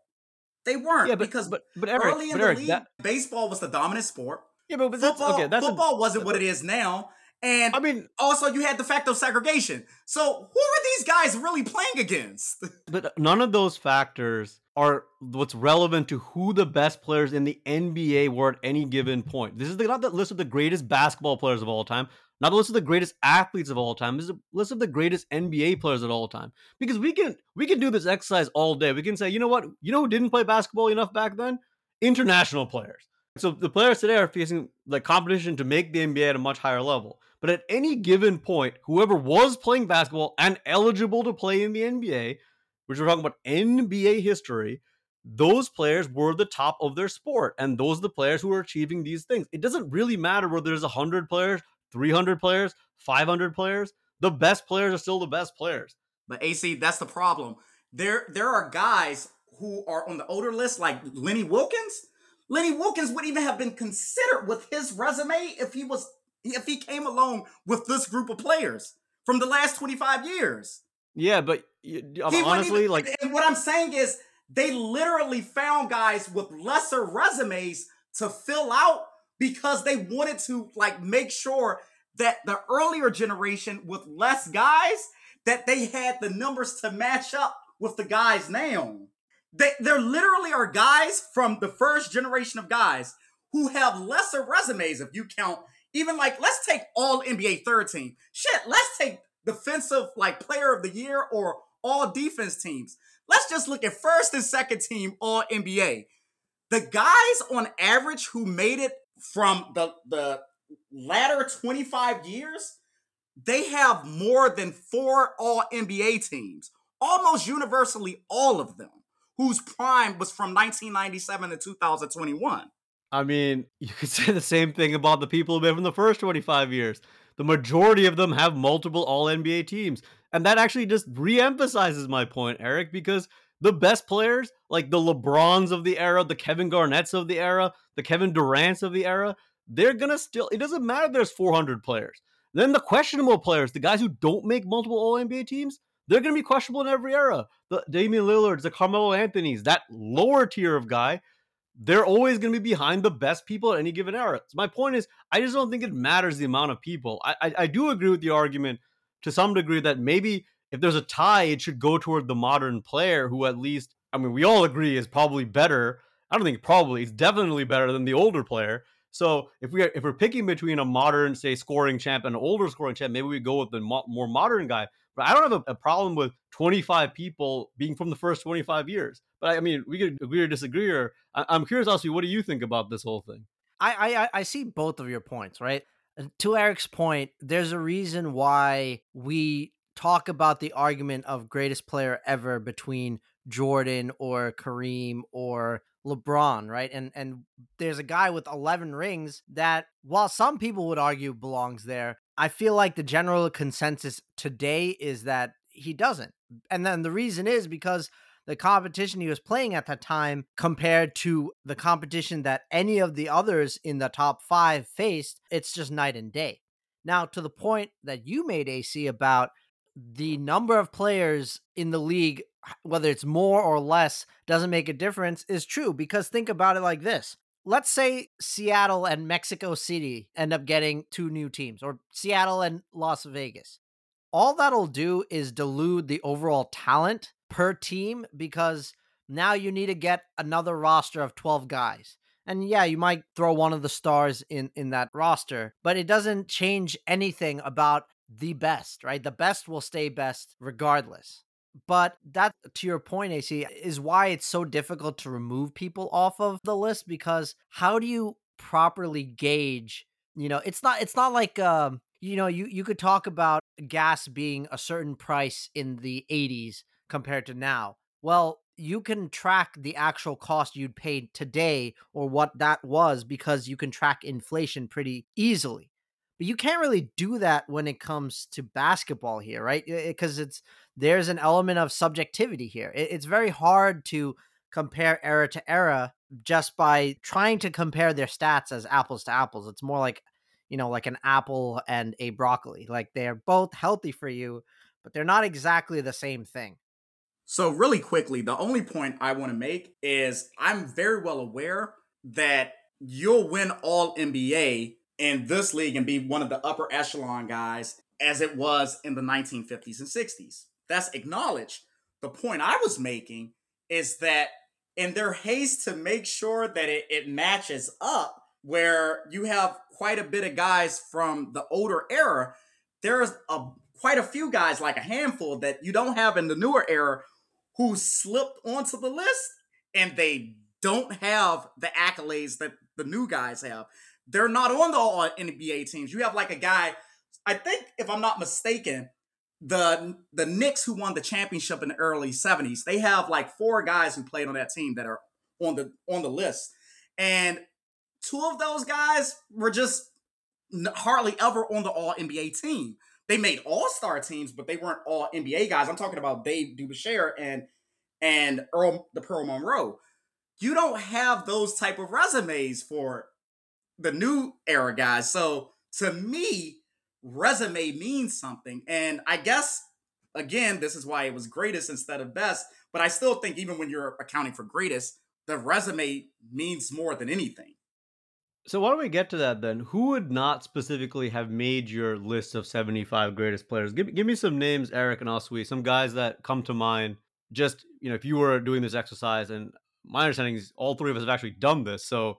They weren't Yeah, but because but but Eric, early in but the Eric, league, that, baseball was the dominant sport. yeah, but, but that's Football, okay. That's a- football wasn't what it is now, and I mean, also you had de facto segregation. So who are these guys really playing against? (laughs) but none of those factors are what's relevant to who the best players in the NBA were at any given point. This is the, not the list of the greatest basketball players of all time, not the list of the greatest athletes of all time. This is a list of the greatest NBA players of all time. Because we can we can do this exercise all day. We can say, you know what, you know who didn't play basketball enough back then? International players. So the players today are facing like competition to make the NBA at a much higher level. But at any given point, whoever was playing basketball and eligible to play in the NBA, which we're talking about NBA history, those players were the top of their sport. And those are the players who are achieving these things. It doesn't really matter whether there's 100 players, 300 players, 500 players. The best players are still the best players. But AC, that's the problem. There, there are guys who are on the older list, like Lenny Wilkens. Lenny Wilkens would even have been considered with his resume if he was if he came along with this group of players from the last 25 years. Yeah, but honestly, even- like, and what I'm saying is they literally found guys with lesser resumes to fill out because they wanted to like make sure that the earlier generation with less guys that they had the numbers to match up with the guys now. They, there literally are guys from the first generation of guys who have lesser resumes if you count even like let's take all NBA third team. Shit, let's take defensive like player of the year or all defense teams. Let's just look at first and second team all NBA. The guys on average who made it from the the latter 25 years, they have more than four all NBA teams. Almost universally all of them whose prime was from 1997 to 2021. I mean, (laughs) you could say the same thing about the people who've been from the first 25 years. The majority of them have multiple all NBA teams. And that actually just re emphasizes my point, Eric, because the best players, like the LeBrons of the era, the Kevin Garnetts of the era, the Kevin Durants of the era, they're to still, it doesn't matter if there's 400 players. Then the questionable players, the guys who don't make multiple all NBA teams, they're to be questionable in every era. The Damian Lillards, the Carmelo Anthony's, that lower tier of guy, they're always to be behind the best people at any given era. So my point is, I just don't think it matters the amount of people. I, I, I do agree with the argument to some degree that maybe if there's a tie, it should go toward the modern player who at least, I mean, we all agree is probably better. I don't think probably, it's definitely better than the older player. So if we are, if we're picking between a modern, say, scoring champ and an older scoring champ, maybe we go with the mo- more modern guy. But I don't have a, a, problem with 25 people being from the first 25 years. But I, I mean, we could agree or disagree. Or I, am curious, also, what do you think about this whole thing? I, I I see both of your points, right? To Eric's point, there's a reason why we talk about the argument of greatest player ever between Jordan or Kareem or LeBron, right? And and there's a guy with 11 rings that while some people would argue belongs there, I feel like the general consensus today is that he doesn't. And then the reason is because the competition he was playing at that time compared to the competition that any of the others in the top 5 faced, it's just night and day. Now, to the point that you made AC about the number of players in the league whether it's more or less doesn't make a difference is true because think about it like this let's say Seattle and Mexico City end up getting two new teams, or Seattle and Las Vegas. All that'll do is dilute the overall talent per team because now you need to get another roster of 12 guys. And yeah, you might throw one of the stars in in that roster, but it doesn't change anything about the best, right? The best will stay best regardless. But that, to your point, AC, is why it's so difficult to remove people off of the list because how do you properly gauge? You know, it's not it's not like um, you know, you you could talk about gas being a certain price in the 80s compared to now. Well, you can track the actual cost you'd pay today or what that was because you can track inflation pretty easily. But you can't really do that when it comes to basketball here, right? Because it's there's an element of subjectivity here. It's very hard to compare era to era just by trying to compare their stats as apples to apples. It's more like, you know, like an apple and a broccoli. Like they're both healthy for you, but they're not exactly the same thing. So, really quickly, the only point I want to make is I'm very well aware that you'll win all NBA in this league and be one of the upper echelon guys as it was in the 1950s and 60s. That's acknowledged. The point I was making is that in their haste to make sure that it, it matches up, where you have quite a bit of guys from the older era, there's a quite a few guys, like a handful, that you don't have in the newer era who slipped onto the list and they don't have the accolades that the new guys have. They're not on the all NBA teams. You have like a guy, I think, if I'm not mistaken, the the Knicks who won the championship in the early 70s, they have like four guys who played on that team that are on the on the list. And two of those guys were just hardly ever on the all NBA team. They made all-star teams, but they weren't all NBA guys. I'm talking about Dave DeBusschere and and Earl the Pearl Monroe. You don't have those type of resumes for the new era guys. So to me, resume means something. And I guess again, this is why it was greatest instead of best. But I still think even when you're accounting for greatest, the resume means more than anything. So why don't we get to that then? Who would not specifically have made your list of 75 greatest players? Give, give me some names, Eric and Aswi, some guys that come to mind. Just, you know, if you were doing this exercise, and my understanding is all three of us have actually done this. So,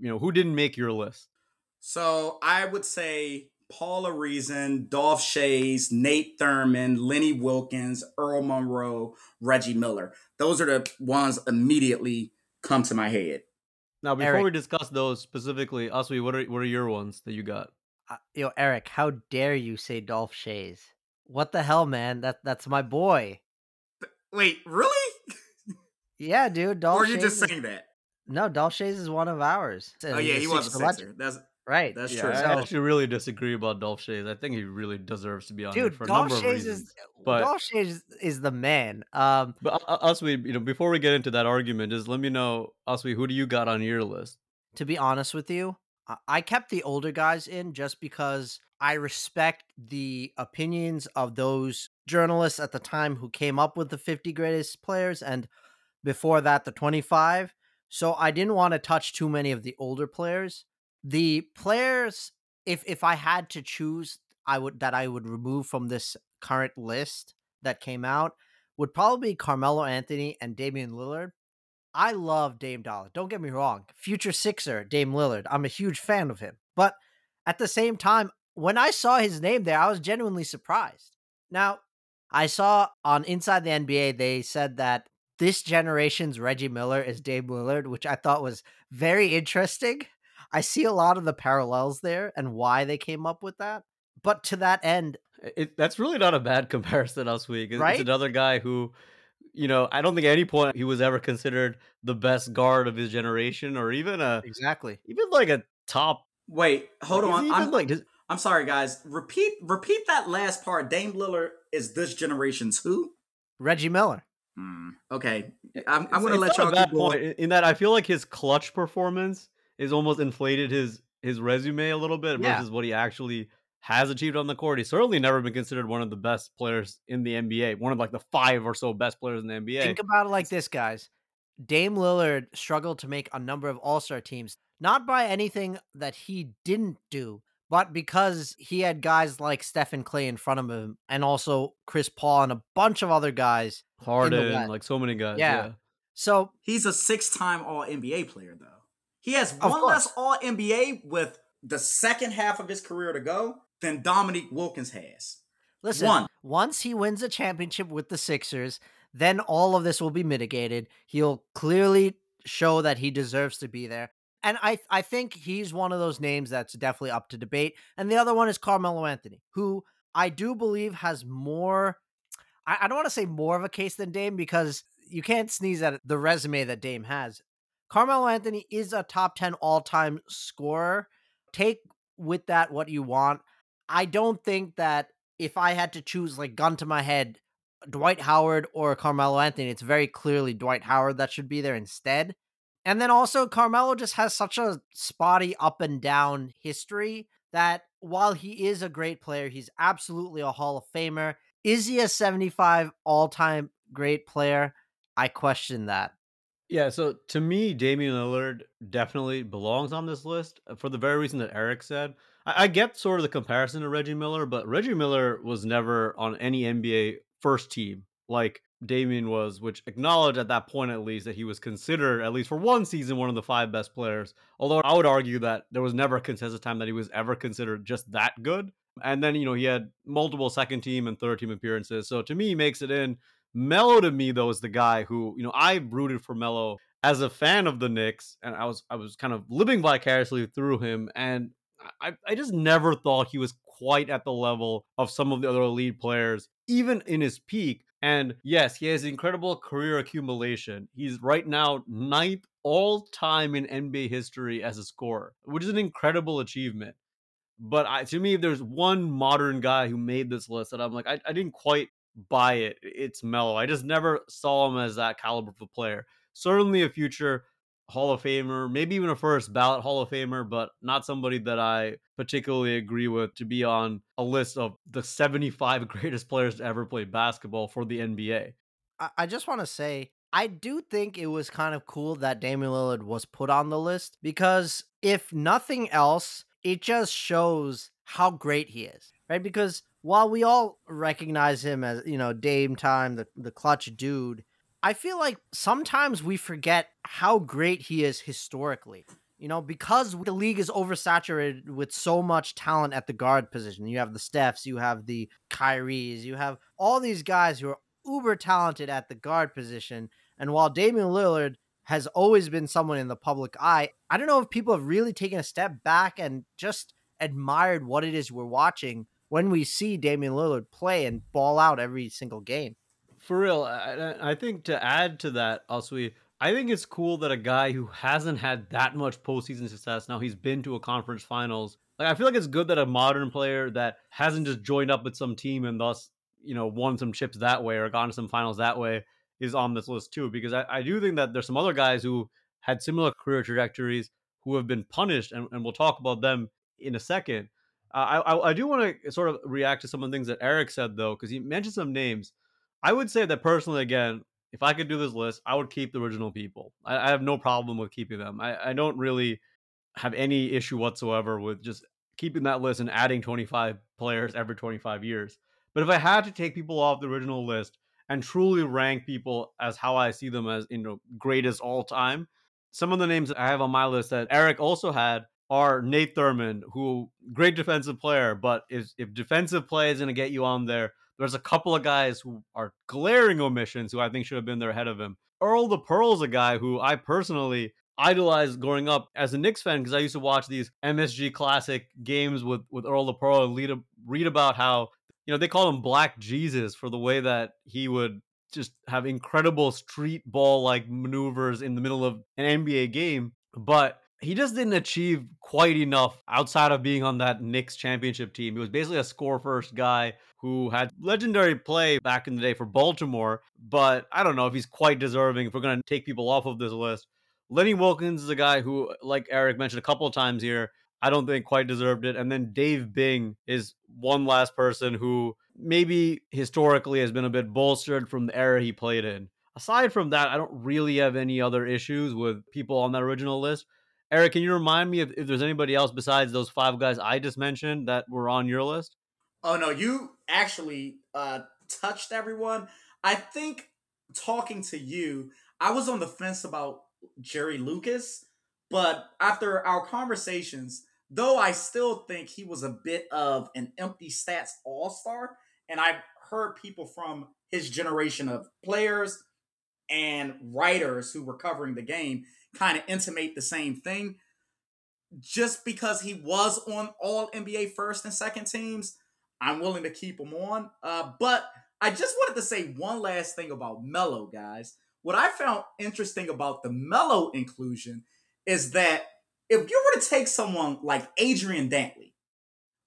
you know, who didn't make your list? So I would say Paul Arizin, Dolph Schayes, Nate Thurmond, Lenny Wilkens, Earl Monroe, Reggie Miller. Those are the ones immediately come to my head. Now, before Eric, we discuss those specifically, Aswi, what are what are your ones that you got? Uh, yo, Eric, how dare you say Dolph Schayes? What the hell, man? That that's my boy. Wait, really? (laughs) yeah, dude. Dolph. Or are you Schayes just saying that? No, Dolph Schayes is one of ours. Oh yeah, he was a Sixer. That's Right. That's yeah, true. I so, actually really disagree about Dolph Schayes. I think he really deserves to be on dude, for a number Schayes of reasons. Is, but Dolph Schayes is, is the man. Um, but uh, us, we you know, before we get into that argument, just let me know, Aswi, who do you got on your list? To be honest with you, I kept the older guys in just because I respect the opinions of those journalists at the time who came up with the 50 greatest players and before that the 25. So I didn't want to touch too many of the older players the players if if I had to choose I would that I would remove from this current list that came out would probably be Carmelo Anthony and Damian Lillard. I love Dame Dollar. Don't get me wrong. Future Sixer, Dame Lillard. I'm a huge fan of him. But at the same time, when I saw his name there, I was genuinely surprised. Now, I saw on Inside the NBA, they said that this generation's Reggie Miller is Dame Lillard, which I thought was very interesting. I see a lot of the parallels there and why they came up with that. But to that end, it, that's really not a bad (laughs) comparison last week. It's, right? it's another guy who, you know, I don't think at any point he was ever considered the best guard of his generation or even a exactly even like a top. Wait, hold on. I'm like, does, I'm sorry, guys. Repeat repeat that last part. Dame Lillard is this generation's who? Reggie Miller. Hmm. Okay, I'm, I'm going to let y'all. That point, in that I feel like his clutch performance is almost inflated his his resume a little bit versus yeah. what he actually has achieved on the court. He's certainly never been considered one of the best players in the NBA, one of like the five or so best players in the NBA. Think about it like this, guys. Dame Lillard struggled to make a number of All Star teams, not by anything that he didn't do, but because he had guys like Stephen Clay in front of him, and also Chris Paul and a bunch of other guys. Harden, like so many guys. Yeah. yeah. So he's a six time All NBA player, though. He has one less All NBA with the second half of his career to go than Dominique Wilkins has. Listen, one. once he wins a championship with the Sixers, then all of this will be mitigated. He'll clearly show that he deserves to be there. And I I think he's one of those names that's definitely up to debate. And the other one is Carmelo Anthony, who I do believe has more. I, I don't want to say more of a case than Dame because you can't sneeze at the resume that Dame has. Carmelo Anthony is a top 10 all time scorer. Take with that what you want. I don't think that if I had to choose, like, gun to my head, Dwight Howard or Carmelo Anthony, it's very clearly Dwight Howard that should be there instead. And then also, Carmelo just has such a spotty up and down history that while he is a great player, he's absolutely a Hall of Famer. Is he a 75 all time great player? I question that. Yeah, so to me, Damian Lillard definitely belongs on this list uh, for the very reason that Eric said. I, I get sort of the comparison to Reggie Miller, but Reggie Miller was never on any NBA first team like Damian was, which acknowledged at that point at least that he was considered, at least for one season, one of the five best players. Although I would argue that there was never a consensus time that he was ever considered just that good. And then, you know, he had multiple second team and third team appearances. So to me, he makes it in. Melo to me, though, is the guy who, you know, I rooted for Melo as a fan of the Knicks, and I was I was kind of living vicariously through him. And I, I just never thought he was quite at the level of some of the other elite players, even in his peak. And yes, he has incredible career accumulation. He's right now ninth all time in NBA history as a scorer, which is an incredible achievement. But I, to me, if there's one modern guy who made this list that I'm like, I, I didn't quite buy it. It's Melo. I just never saw him as that caliber of a player. Certainly a future Hall of Famer, maybe even a first ballot Hall of Famer, but not somebody that I particularly agree with to be on a list of the 75 (laughs) greatest players to ever play basketball for the NBA. I just want to say, I do think it was kind of cool that Damian Lillard was put on the list because if nothing else, it just shows how great he is, right? Because while we all recognize him as, you know, Dame time, the, the clutch dude, I feel like sometimes we forget how great he is historically. You know, because the league is oversaturated with so much talent at the guard position. You have the Stephs, you have the Kyries, you have all these guys who are uber talented at the guard position. And while Damian Lillard has always been someone in the public eye, I don't know if people have really taken a step back and just admired what it is we're watching when we see Damian Lillard play and ball out every single game for real, I, I think to add to that, also, I think it's cool that a guy who hasn't had that much postseason success now he's been to a conference finals. Like I feel like it's good that a modern player that hasn't just joined up with some team and thus you know won some chips that way or gone to some finals that way is on this list too. Because I, I do think that there's some other guys who had similar career trajectories who have been punished, and, and we'll talk about them in a second. Uh, I, I do want to sort of react to some of the things that Eric said though, because he mentioned some names. I would say that personally, again, if I could do this list, I would keep the original people. I, I have no problem with keeping them. I, I don't really have any issue whatsoever with just keeping that list and adding 25 players every 25 years. But if I had to take people off the original list and truly rank people as how I see them as you know greatest all time, some of the names that I have on my list that Eric also had are Nate Thurmond, who great defensive player, but if if defensive play is going to get you on there, there's a couple of guys who are glaring omissions who I think should have been there ahead of him. Earl the Pearl's a guy who I personally idolized growing up as a Knicks fan because I used to watch these MSG Classic games with with Earl the Pearl and read, read about how you know they call him Black Jesus for the way that he would just have incredible street ball like maneuvers in the middle of an NBA game, but he just didn't achieve quite enough outside of being on that Knicks championship team. He was basically a score first guy who had legendary play back in the day for Baltimore, but I don't know if he's quite deserving if we're going to take people off of this list. Lenny Wilkens is a guy who, like Eric mentioned a couple of times here, I don't think quite deserved it. And then Dave Bing is one last person who maybe historically has been a bit bolstered from the era he played in. Aside from that, I don't really have any other issues with people on that original list. Eric, can you remind me if, if there's anybody else besides those five guys I just mentioned that were on your list? Oh no, you actually uh, touched everyone. I think talking to you, I was on the fence about Jerry Lucas, but after our conversations, though I still think he was a bit of an empty stats all star, and I've heard people from his generation of players and writers who were covering the game kind of intimate the same thing. Just because he was on all NBA first and second teams, I'm willing to keep him on. Uh, but I just wanted to say one last thing about Melo, guys. What I found interesting about the Melo inclusion is that if you were to take someone like Adrian Dantley,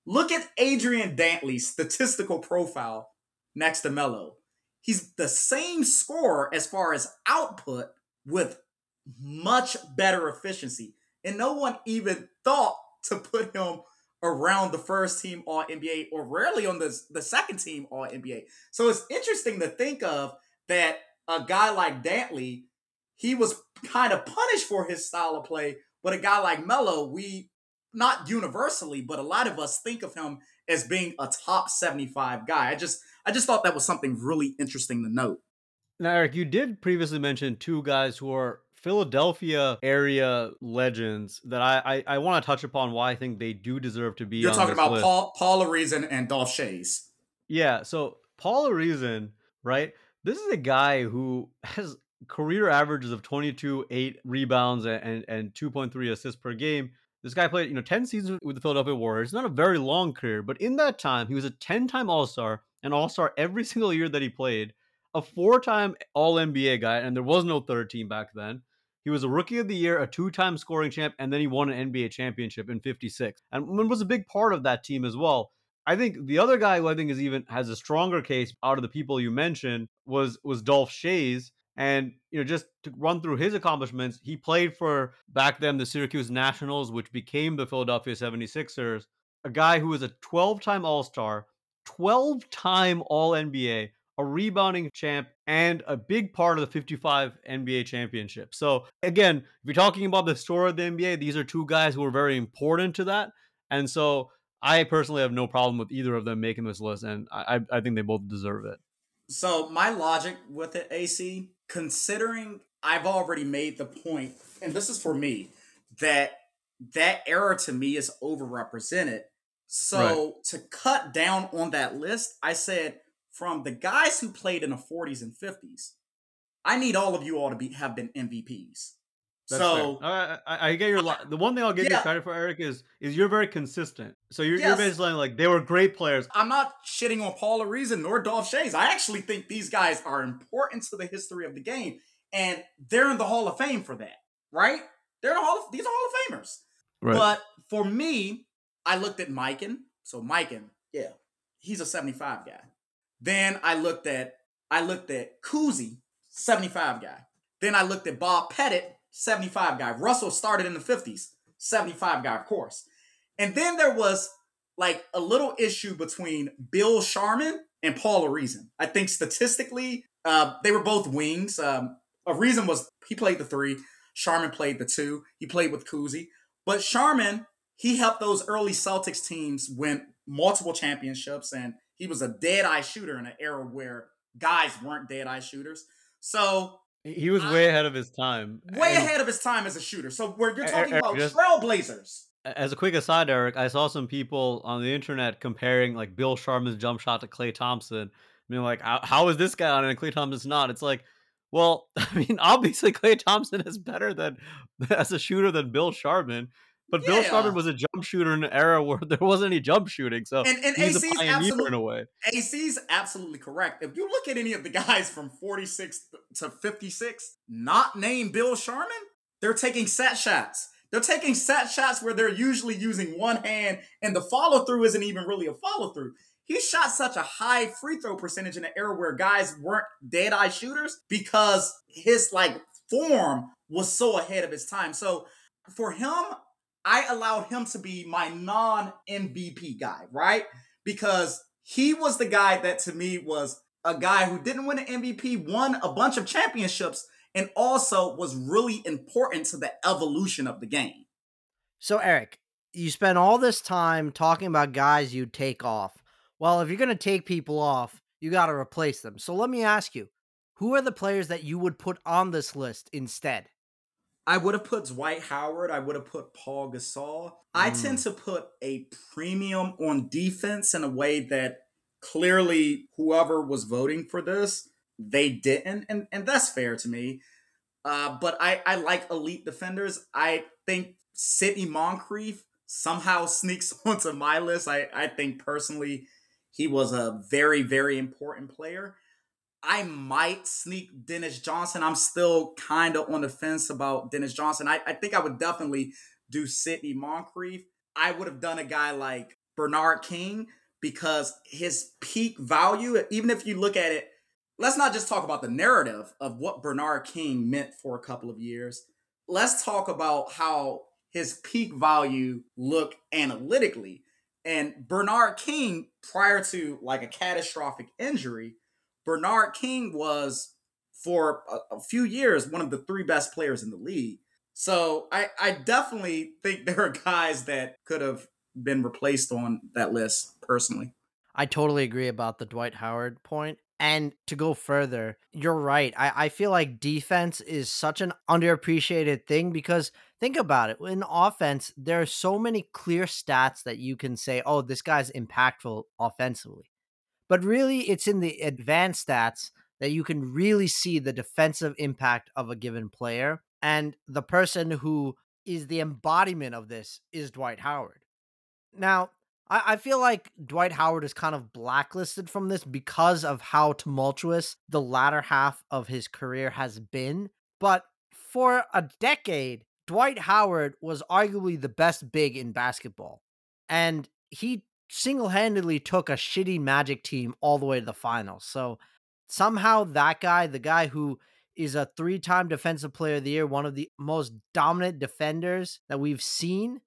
look at Adrian Dantley's statistical profile next to Melo. He's the same scorer as far as output with much better efficiency. And no one even thought to put him around the first team All NBA or rarely on the, the second team All NBA. So it's interesting to think of that a guy like Dantley, he was kind of punished for his style of play, but a guy like Melo, we not universally, but a lot of us think of him as being a top 75 guy. I just I just thought that was something really interesting to note. Now, Eric, you did previously mention two guys who are Philadelphia area legends that I I, I want to touch upon why I think they do deserve to be. You're talking about list. Paul Paul Arizin and Dolph Schayes. Yeah, so Paul Arizin, right? This is a guy who has career averages of 22, 8 rebounds, and, and 2.3 assists per game. This guy played, you know, 10 seasons with the Philadelphia Warriors. Not a very long career, but in that time, he was a 10-time All-Star, an All-Star every (laughs) single year that he played, a four-time All-NBA guy, and there was no third team back then. He was a rookie of the year, a two-time scoring champ, and then he won an NBA championship in 56. And was a big part of that team as well. I think the other guy who I think is even has a stronger case out of the people you mentioned was was Dolph Schayes. And you know, just to run through his accomplishments, he played for back then the Syracuse Nationals, which became the Philadelphia 76ers. A guy who was a 12-time All-Star, 12-time All-NBA, a rebounding champ, and a big part of the 55 NBA championship. So again, if you're talking about the story of the NBA, these are two guys who are very important to that. And so I personally have no problem with either of them making this list, and I, I think they both deserve it. So my logic with it, AC, considering I've already made the point, and this is for me, that that era to me is overrepresented. So right. to cut down on that list, I said from the guys who played in the 40s and 50s, I need all of you all to be have been MVPs. That's so I, I, get your the one thing I'll give yeah. you credit for, Eric, is is you're very consistent. So you're, yes. you're basically like they were great players. I'm not shitting on Paul Arizin nor Dolph Schayes. I actually think these guys are important to the history of the game, and they're in the Hall of Fame for that, right? They're the Hall of these are Hall of Famers. Right. But for me, I looked at Mikan. So Mikan, yeah, he's a 75 guy. Then I looked at I looked at Cousy, 75 guy. Then I looked at Bob Pettit, 75 guy. Russell started in the 50s, 75 guy, of course. And then there was like a little issue between Bill Sharman and Paul Arizin. I think statistically, uh, they were both wings. Um, Arizin was he played the three. Sharman played the two. He played with Cousy, but Sharman he helped those early Celtics teams win multiple championships, and he was a dead eye shooter in an era where guys weren't dead eye shooters. So he was way ahead of his time. Way and, ahead of his time as a shooter. So where you're talking Eric, about just, trailblazers. As a quick aside, Eric, I saw some people on the internet comparing like Bill Sharman's jump shot to Klay Thompson. I mean, like, how, how is this guy on it and Klay Thompson's not? It's like, well, (laughs) I mean, obviously Klay Thompson is better than (laughs) as a shooter than Bill Sharman. But yeah. Bill Sharman was a jump shooter in an era where (laughs) there wasn't any jump shooting, so and, and he's AC's a pioneer in a way. AC's absolutely correct. If you look at any of the guys from 46 to 56, not named Bill Sharman, they're taking set shots. They're taking set shots where they're usually using one hand, and the follow through isn't even really a follow through. He shot such a high free throw percentage in an era where guys weren't dead eye shooters because his like form was so ahead of his time. So for him, I allowed him to be my non MVP guy, right? Because he was the guy that to me was a guy who didn't win an MVP, won a bunch of championships, and also was really important to the evolution of the game. So, Eric, you spend all this time talking about guys you'd take off. Well, if you're going to take people off, you got to replace them. So, let me ask you who are the players that you would put on this list instead? I would have put Dwight Howard. I would have put Pau Gasol. Mm. I tend to put a premium on defense in a way that clearly whoever was voting for this, they didn't. And, and that's fair to me. Uh, but I, I like elite defenders. I think Sidney Moncrief somehow (laughs) sneaks (laughs) onto my list. I, I think personally he was a very, very important player. I might sneak Dennis Johnson. I'm still kind of on the fence about Dennis Johnson. I, I think I would definitely do Sidney Moncrief. I would have done a guy like Bernard King because his peak value, even if you look at it, let's not just talk about the narrative of what Bernard King meant for a couple of years. Let's talk about how his peak value looked analytically. And Bernard King, prior to like a catastrophic injury, Bernard King was for a, a, few years one of the three best players in the league. So I, I definitely think (laughs) there are guys that could have been replaced on that list personally. I totally agree about the Dwight Howard point. And to go further, you're right. I, I feel like defense is such an underappreciated thing because think about it. In offense, there are so many clear stats that you can say, oh, this guy's impactful offensively. But really, it's in the advanced stats that you can really see the defensive impact of a given player. And the person who is the embodiment of this is Dwight Howard. Now, I, I feel like Dwight Howard is kind of blacklisted from this because of how tumultuous the latter half of his career has been. But for a decade, Dwight Howard was arguably the best big in basketball. And he single handedly took a shitty Magic team all the way to the finals. So somehow that guy, the guy who is a three time defensive player of the year, one of the most dominant defenders that we've seen,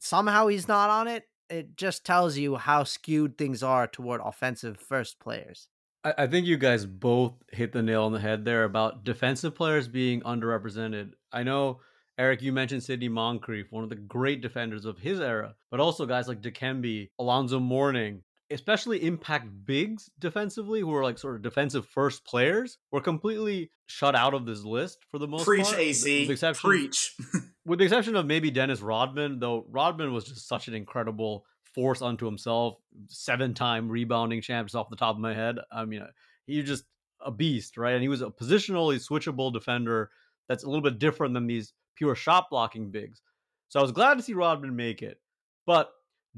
somehow he's not on it it just tells you how skewed things are toward offensive first players. I think you guys both hit the nail on the head there about defensive players being underrepresented. I know Eric, you mentioned Sidney Moncrief, one of the great defenders of his era, but also guys like Dikembe, Alonzo Mourning, especially impact bigs defensively, who are like sort of defensive first players, were completely shut out of this list for the most Preach, part. Preach, AC. Exception, Preach. with the exception of maybe Dennis Rodman, though Rodman was just such an incredible force unto himself, seven time rebounding champs off the top of my head. I mean, he just a beast, right? And he was a positionally switchable defender that's a little bit different than these pure shot blocking bigs. So I was glad to see Rodman make it. But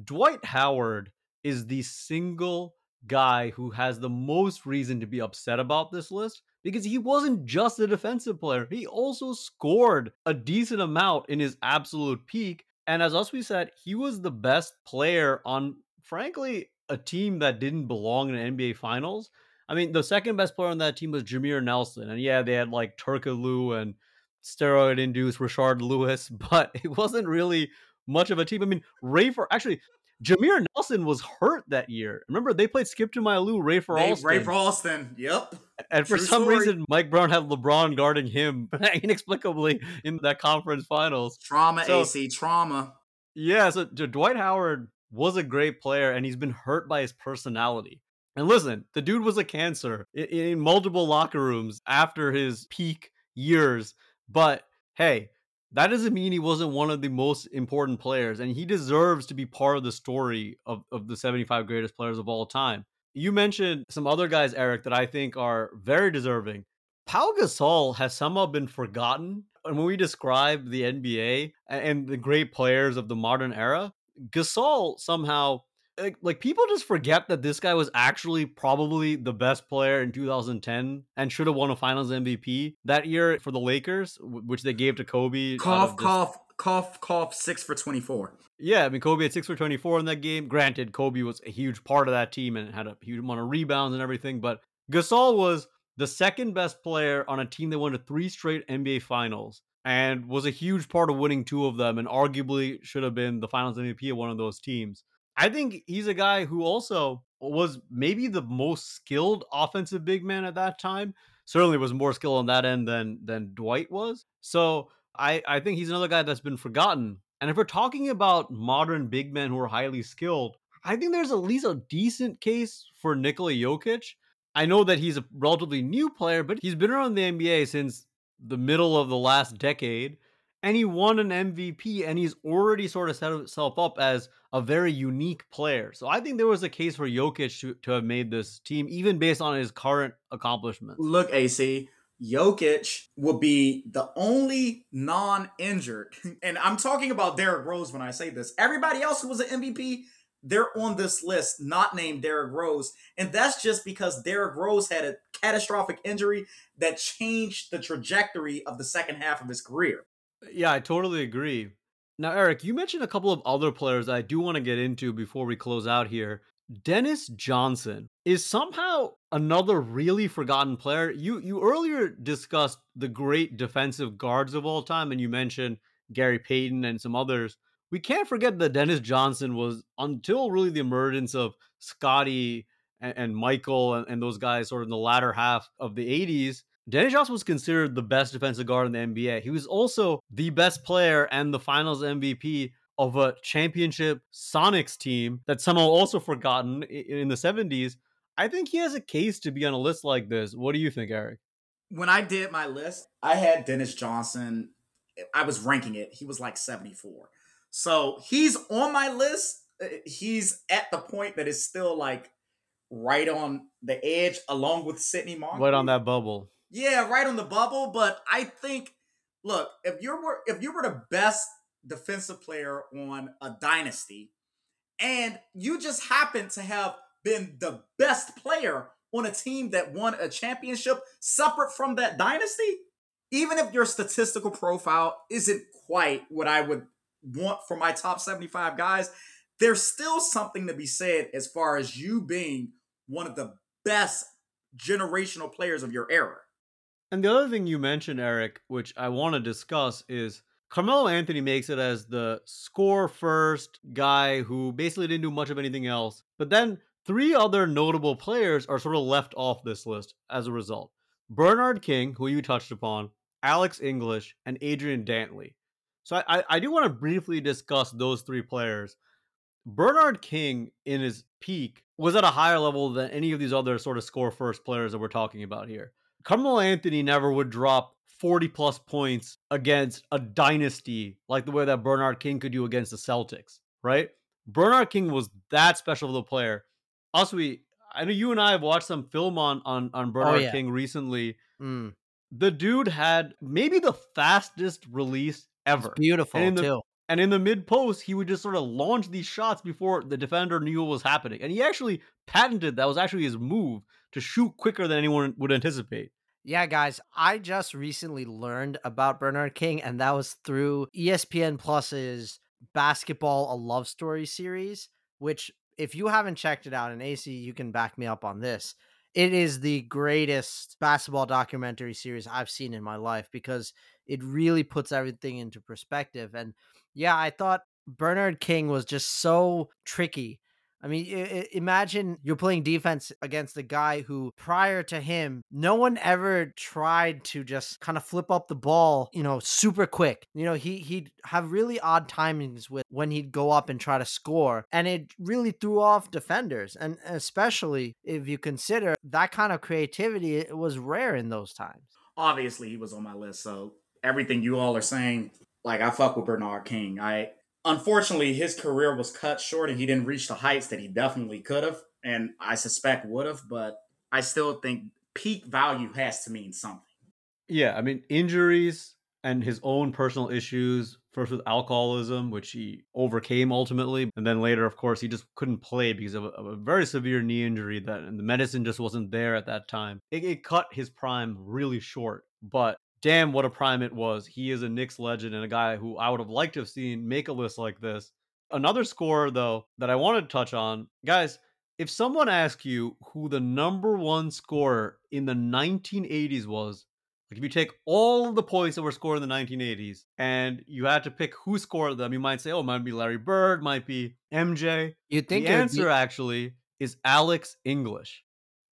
Dwight Howard is the single guy who has the most reason to be upset about this list because he wasn't just a defensive player. He also scored a decent amount in his absolute peak. And as Aswi said, he was the best player on, frankly, a team that didn't belong in NBA Finals. I mean, the second best player on that team was Jameer Nelson. And yeah, they had like Turkoglu and steroid induced Rashard Lewis, (laughs) but it wasn't really much of a team. I mean, Rafer actually Jameer Nelson was hurt that year. Remember, they played Skip to My Lou, Rafer Alston. Rafer Alston, yep. And for True some story. reason, Mike Brown had LeBron guarding him (laughs) inexplicably in that conference finals. Trauma, so, AC, trauma. Yeah, so Dwight Howard was a great player, and he's been hurt by his personality. And listen, the dude was a cancer in, in multiple locker rooms after his peak years. But hey, that doesn't mean he wasn't one of the most important players, and he deserves to be part of the story of, of the 75 greatest players of all time. You mentioned some other guys, Eric, that I think are very deserving. Pau Gasol has somehow been forgotten. And when we describe the NBA and the great players of the modern era, Gasol somehow like, like people just forget that this guy was actually probably the best player in 2010 and should have won a Finals MVP that year for the Lakers, which they gave to Kobe. Cough, cough, cough, cough. Six for 24. Yeah, I mean Kobe had six for 24 in that game. Granted, Kobe was a huge part of that team and had a huge amount of rebounds and everything, but Gasol was the second best player on a team that won to three straight NBA Finals and was a huge part of winning two of them and arguably should have been the Finals MVP of one of those teams. I think he's a guy who also was maybe the most skilled offensive big man at that time. Certainly was more skilled on that end than than Dwight was. So I, I think he's another guy that's been forgotten. And if we're talking about modern big men who are highly skilled, I think there's at least a decent case for Nikola Jokic. I know that he's a relatively new player, but he's been around the NBA since the middle of the last decade and he won an MVP and he's already sort of set himself up as a very unique player. So I think there was a case for Jokic to, to have made this team, even based on his current accomplishments. Look, AC, Jokic will be the only non injured, (laughs) and I'm talking about Derrick Rose when I say this. Everybody else who was an MVP, they're on this list not named Derrick Rose. And that's just because Derrick Rose had a catastrophic injury that changed the trajectory of the second half of his career. Yeah, I totally agree. Now, Eric, you mentioned a couple of other players I do want to get into before we close out here. Dennis Johnson is somehow another really forgotten player. You you earlier discussed the great defensive guards of all time, and you mentioned Gary Payton and some others. We can't forget that Dennis Johnson was until really the emergence of Scottie and, and Michael and, and those guys sort of in the latter half of the 80s. Dennis Johnson was considered the best defensive guard in the NBA. He was also the best player and the finals MVP of a championship Sonics team that's somehow also forgotten in the 70s. I think he has a case to be on a list like this. What do you think, Eric? When I did my list, I had Dennis Johnson. I was ranking it. He was like 74. So he's on my list. Uh, he's at the point that is still like right on the edge, along with Sidney Moncrief. Right on that bubble. Yeah, right on the bubble. But I think, look, if you were if you were the best defensive player on a dynasty, and you just happen to have been the best player on a team that won a championship separate from that dynasty, even if your statistical profile isn't quite what I would want for my top 75 guys, there's still something to be said as far as you being one of the best generational players of your era. And the other thing you mentioned, Eric, which I want to discuss, is Carmelo Anthony makes it as the score first guy who basically didn't do much of anything else. But then three other notable players are sort of left off this list as a result Bernard King, who you touched upon, Alex English, and Adrian Dantley. So I, I do want to briefly discuss those three players. Bernard King, in his peak, was at a higher level than any of these other sort of score first players that we're talking about here. Carmelo Anthony never would drop 40 plus points against a dynasty like the way that Bernard King could do against the Celtics, right? Bernard King was that special of a player. Also, we I know you and I have watched some film on on, on oh, Bernard oh, yeah. King recently. Mm. The dude had maybe the fastest release ever. It's beautiful and the, too. And in the mid post, he would just sort of launch these shots before the defender knew what was happening. And he actually patented that was actually his move to shoot quicker than anyone would anticipate. Yeah, guys, I just recently learned about Bernard King, and that was through ESPN Plus's Basketball A Love Story series, which, if you haven't checked it out, and AC, you can back me up on this, it is the greatest basketball documentary series I've seen in my life because it really puts everything into perspective. And yeah, I thought Bernard King was just so tricky I mean, I- imagine you're playing defense against a guy who, prior to him, no one ever tried to just kind of flip up the ball, you know, super quick. You know, he he'd have really odd timings with when he'd go up and try to score, and it really threw off defenders. And especially if you consider that kind of creativity, it was rare in those times. Obviously, he was on my list, so everything you all are saying, like I fuck with Bernard King. I unfortunately, his career was cut short and he didn't reach the heights that he definitely could have, and I suspect would have. But I still think peak value has to mean something. Yeah, I mean injuries and his own personal issues. First with alcoholism, which he overcame ultimately, and then later, of course, he just couldn't play because of a, of a very severe knee injury that and the medicine just wasn't there at that time. It, it cut his prime really short, but damn, what a prime it was. He is a Knicks legend and a guy who I would have liked to have seen make a list like this. Another score, though, that I wanted to touch on, guys, if someone asks you who the number one scorer in the 1980s was, like if you take all the points that were scored in the 1980s and you had to pick who scored them, you might say, oh, it might be Larry Bird, might be MJ. You think the answer be- actually is Alex English.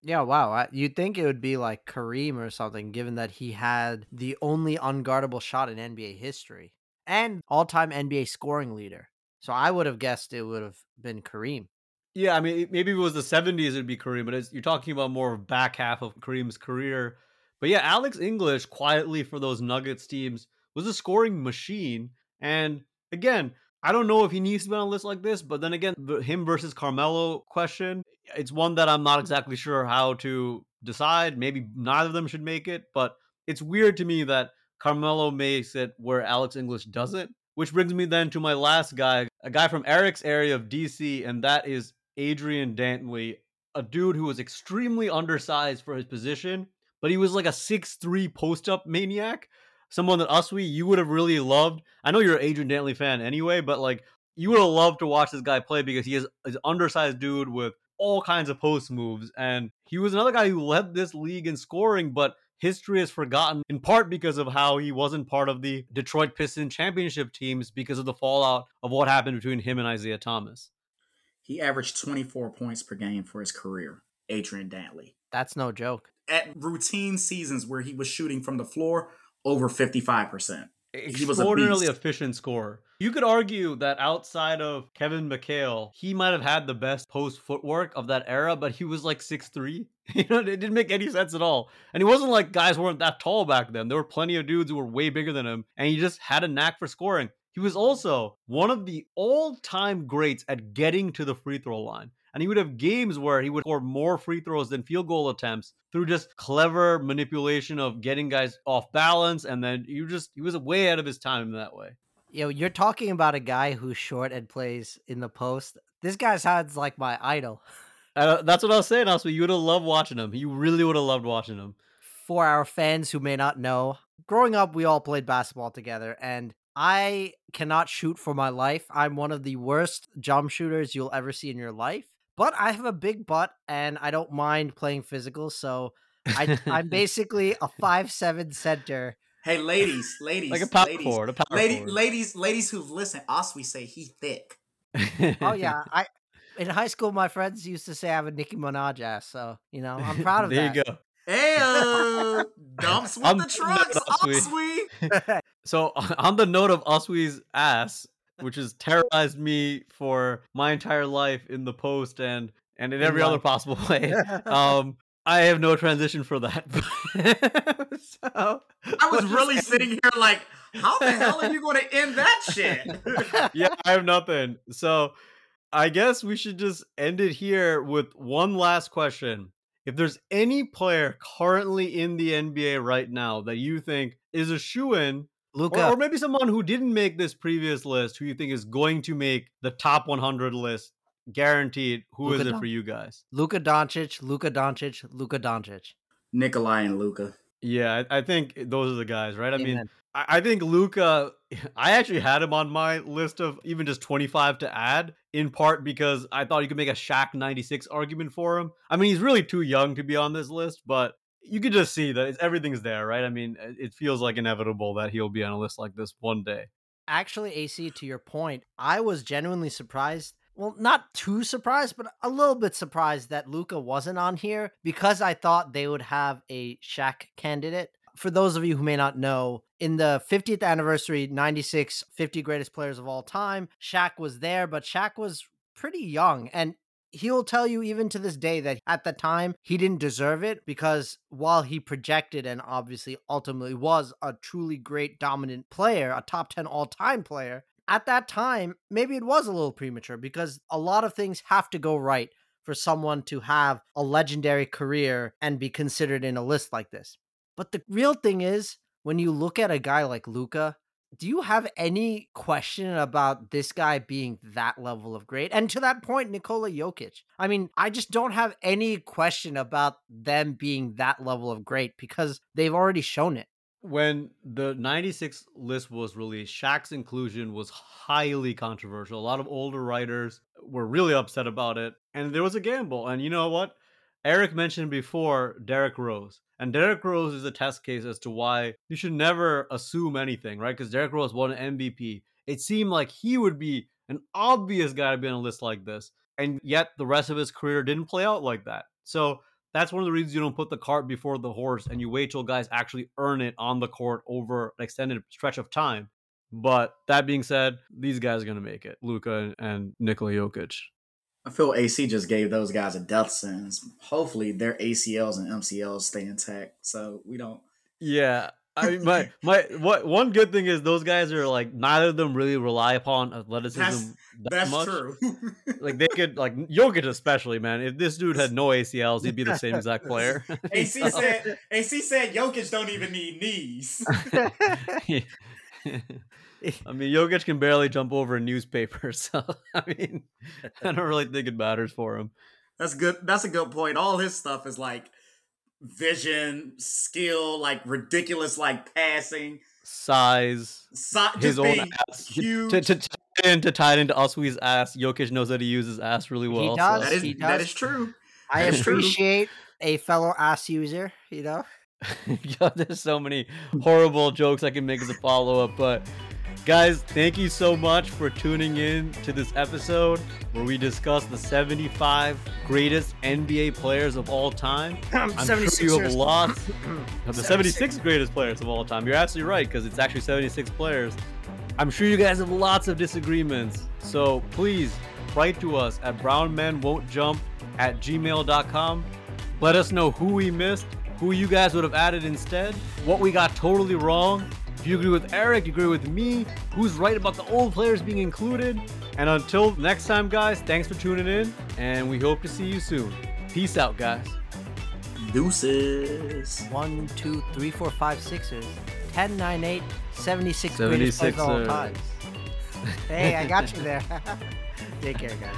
Yeah, wow. You'd think it would be like Kareem or something, given that he had the only unguardable shot in NBA history and all time NBA scoring leader. So I would have guessed it would have been Kareem. Yeah, I mean, maybe it was the 70s, it'd be Kareem, but you're talking about more of back half of Kareem's career. But yeah, Alex English, quietly for those Nuggets teams, was a scoring machine. And again, I don't know if he needs to be on a list like this, but then again, the him versus Carmelo question, it's one that I'm not exactly sure how to decide. Maybe neither of them should make it, but it's weird to me that Carmelo makes it where Alex English doesn't. Which brings me then to my last guy, a guy from Eric's area of DC, and that is Adrian Dantley, a dude who was extremely undersized for his position, but he was like a six-three post-up maniac. Someone that Aswi you would have really loved. I know you're an Adrian Dantley fan anyway, but like you would have loved to watch this guy play because he is an undersized dude with all kinds of post moves. And he was another guy who led this league in scoring, but history is forgotten in part because of how he wasn't part of the Detroit Pistons championship teams because of the fallout of what happened between him and Isiah Thomas. He averaged 24 points per game for his career, Adrian Dantley. That's no joke. At routine seasons where he was shooting from the floor over 55%. He was extraordinarily efficient scorer. You could argue that outside of Kevin McHale, he might have had the best post footwork of that era, but he was like six three. (laughs) You know, it didn't make any sense at all. And he wasn't like guys weren't that tall back then. There were plenty of dudes who were way bigger than him, and he just had a knack for scoring. He was also one of the all-time greats at getting to the free throw line. And he would have games where he would score more free throws than field goal attempts through just clever manipulation of getting guys off balance. And then you just, he was way out of his time in that way. Yo, you're talking about a guy who's short and plays in the post. This guy sounds like my idol. Uh, that's what I was saying. Also, you would have loved watching him. You really would have loved watching him. For our fans who may not know, growing up, we all played basketball together, and I cannot shoot for my life. I'm one of the worst jump shooters you'll ever see in your life. But I have a big butt, and I don't mind playing physical. So I, I'm (laughs) basically a five seven center Hey, ladies, ladies, (laughs) like a power ladies, forward, a power lady, forward. ladies, ladies who've listened, us we say he thick. Oh yeah, (laughs) I in high school my friends used to say I have a Nicki Minaj ass, so you know I'm (laughs) proud of there that. There you go. Hey, uh, dumps with I'm the trucks, up, sweet. Aswi. So on the note of Aswi's ass, which has terrorized me for my entire life in the post and and in In every other possible way, um, I have no transition for that. (laughs) so I was really sitting here like, how the hell are you going to end that shit? (laughs) yeah, I have nothing. So I guess we should just end it here with one last question. If there's any player currently in the NBA right now that you think is a shoe in, Luka, or, or maybe someone who didn't make this previous list who you think is going to make the top 100 list, guaranteed, Who is Luka it Don- for you guys? Luka Doncic, Luka Doncic, Luka Doncic. Nikolai and Luka. Yeah, I, I think those are the guys, right? I mean, I, I think Luka. I actually had him on my list of even just 25 to add, in part because I thought you could make a Shaq 96 argument for him. I mean, he's really too young to be on this list, but you could just see that it's, everything's there, right? I mean, it it feels like inevitable that he'll be on a list like this one day. Actually, AC, to your point, I was genuinely surprised. Well, not too surprised, but a little bit surprised that Luka wasn't on here because I thought they would have a Shaq candidate. For those of you who may not know, in the 50th anniversary 96 50 greatest players of all time, Shaq was there, but Shaq was pretty young and he'll tell you even to this day that at the time he didn't deserve it because while he projected and obviously ultimately was a truly great dominant player, a top 10 all-time player, at that time maybe it was a little premature because a lot of things have to go right for someone to have a legendary career and be considered in a list like this. But the real thing is when you look at a guy like Luka, do you have any question about this guy being that level of great? And to that point, Nikola Jokic. I mean, I just don't have any question about them being that level of great because they've already shown it. When the 96 list was released, Shaq's inclusion was highly controversial. A lot of older writers were really upset about it, and there was a gamble. And you know what? Eric mentioned before Derrick Rose. And Derrick Rose is a test case as to why you should never assume anything, right? Because Derrick Rose won an MVP. It seemed like he would be an obvious guy to be on a list like this. And yet the rest of his career didn't play out like that. So that's one of the reasons you don't put the cart before the horse and you wait till guys actually earn it on the court over an extended stretch of time. But that being said, these guys are going to make it Luka and Nikola Jokic. I feel AC just gave those guys a death sentence. Hopefully, their ACLs and MCLs stay intact, so we don't. Yeah. I mean, my my what one good thing is those guys are like neither of them really rely upon athleticism That's that that's much. true. (laughs) Like they could like Jokic especially, man. If this dude had no ACLs, he'd be the same exact player. (laughs) (laughs) AC So- said AC said Jokic don't even need knees. I mean, Jokic can barely jump over a newspaper, so I mean, I don't really think it matters for him. That's good. That's a good point. All his stuff is like vision, skill, like ridiculous, like passing, size, si- his just own ass. huge. To, to, to, and to tie it into Aswi's ass, Jokic knows how to use his ass really He well. does. so- that is he does. is true. I That's true. appreciate a fellow ass user. You know, (laughs) Yo, there's so many horrible jokes I can make as a follow up, but guys, thank you so much for tuning in to this episode where we discuss the 75 greatest NBA players of all time. (laughs) I'm sure you have lots (clears throat) of the 76 greatest players of all time. You're absolutely right because it's actually 76 players. I'm sure you guys have lots of disagreements, so please write to us at brownmenwon'tjump at gmail.com. Let us know who we missed, who you guys would have added instead, what we got totally wrong. If you agree with Eric, you agree with me, who's right about the old players being included. And until next time, guys, thanks for tuning in, and we hope to see you soon. Peace out, guys. Deuces. one, two, three, four, five, Sixers. 10, 9, 8, 76 greatest players of all time. Hey, I got you there. (laughs) Take care, guys.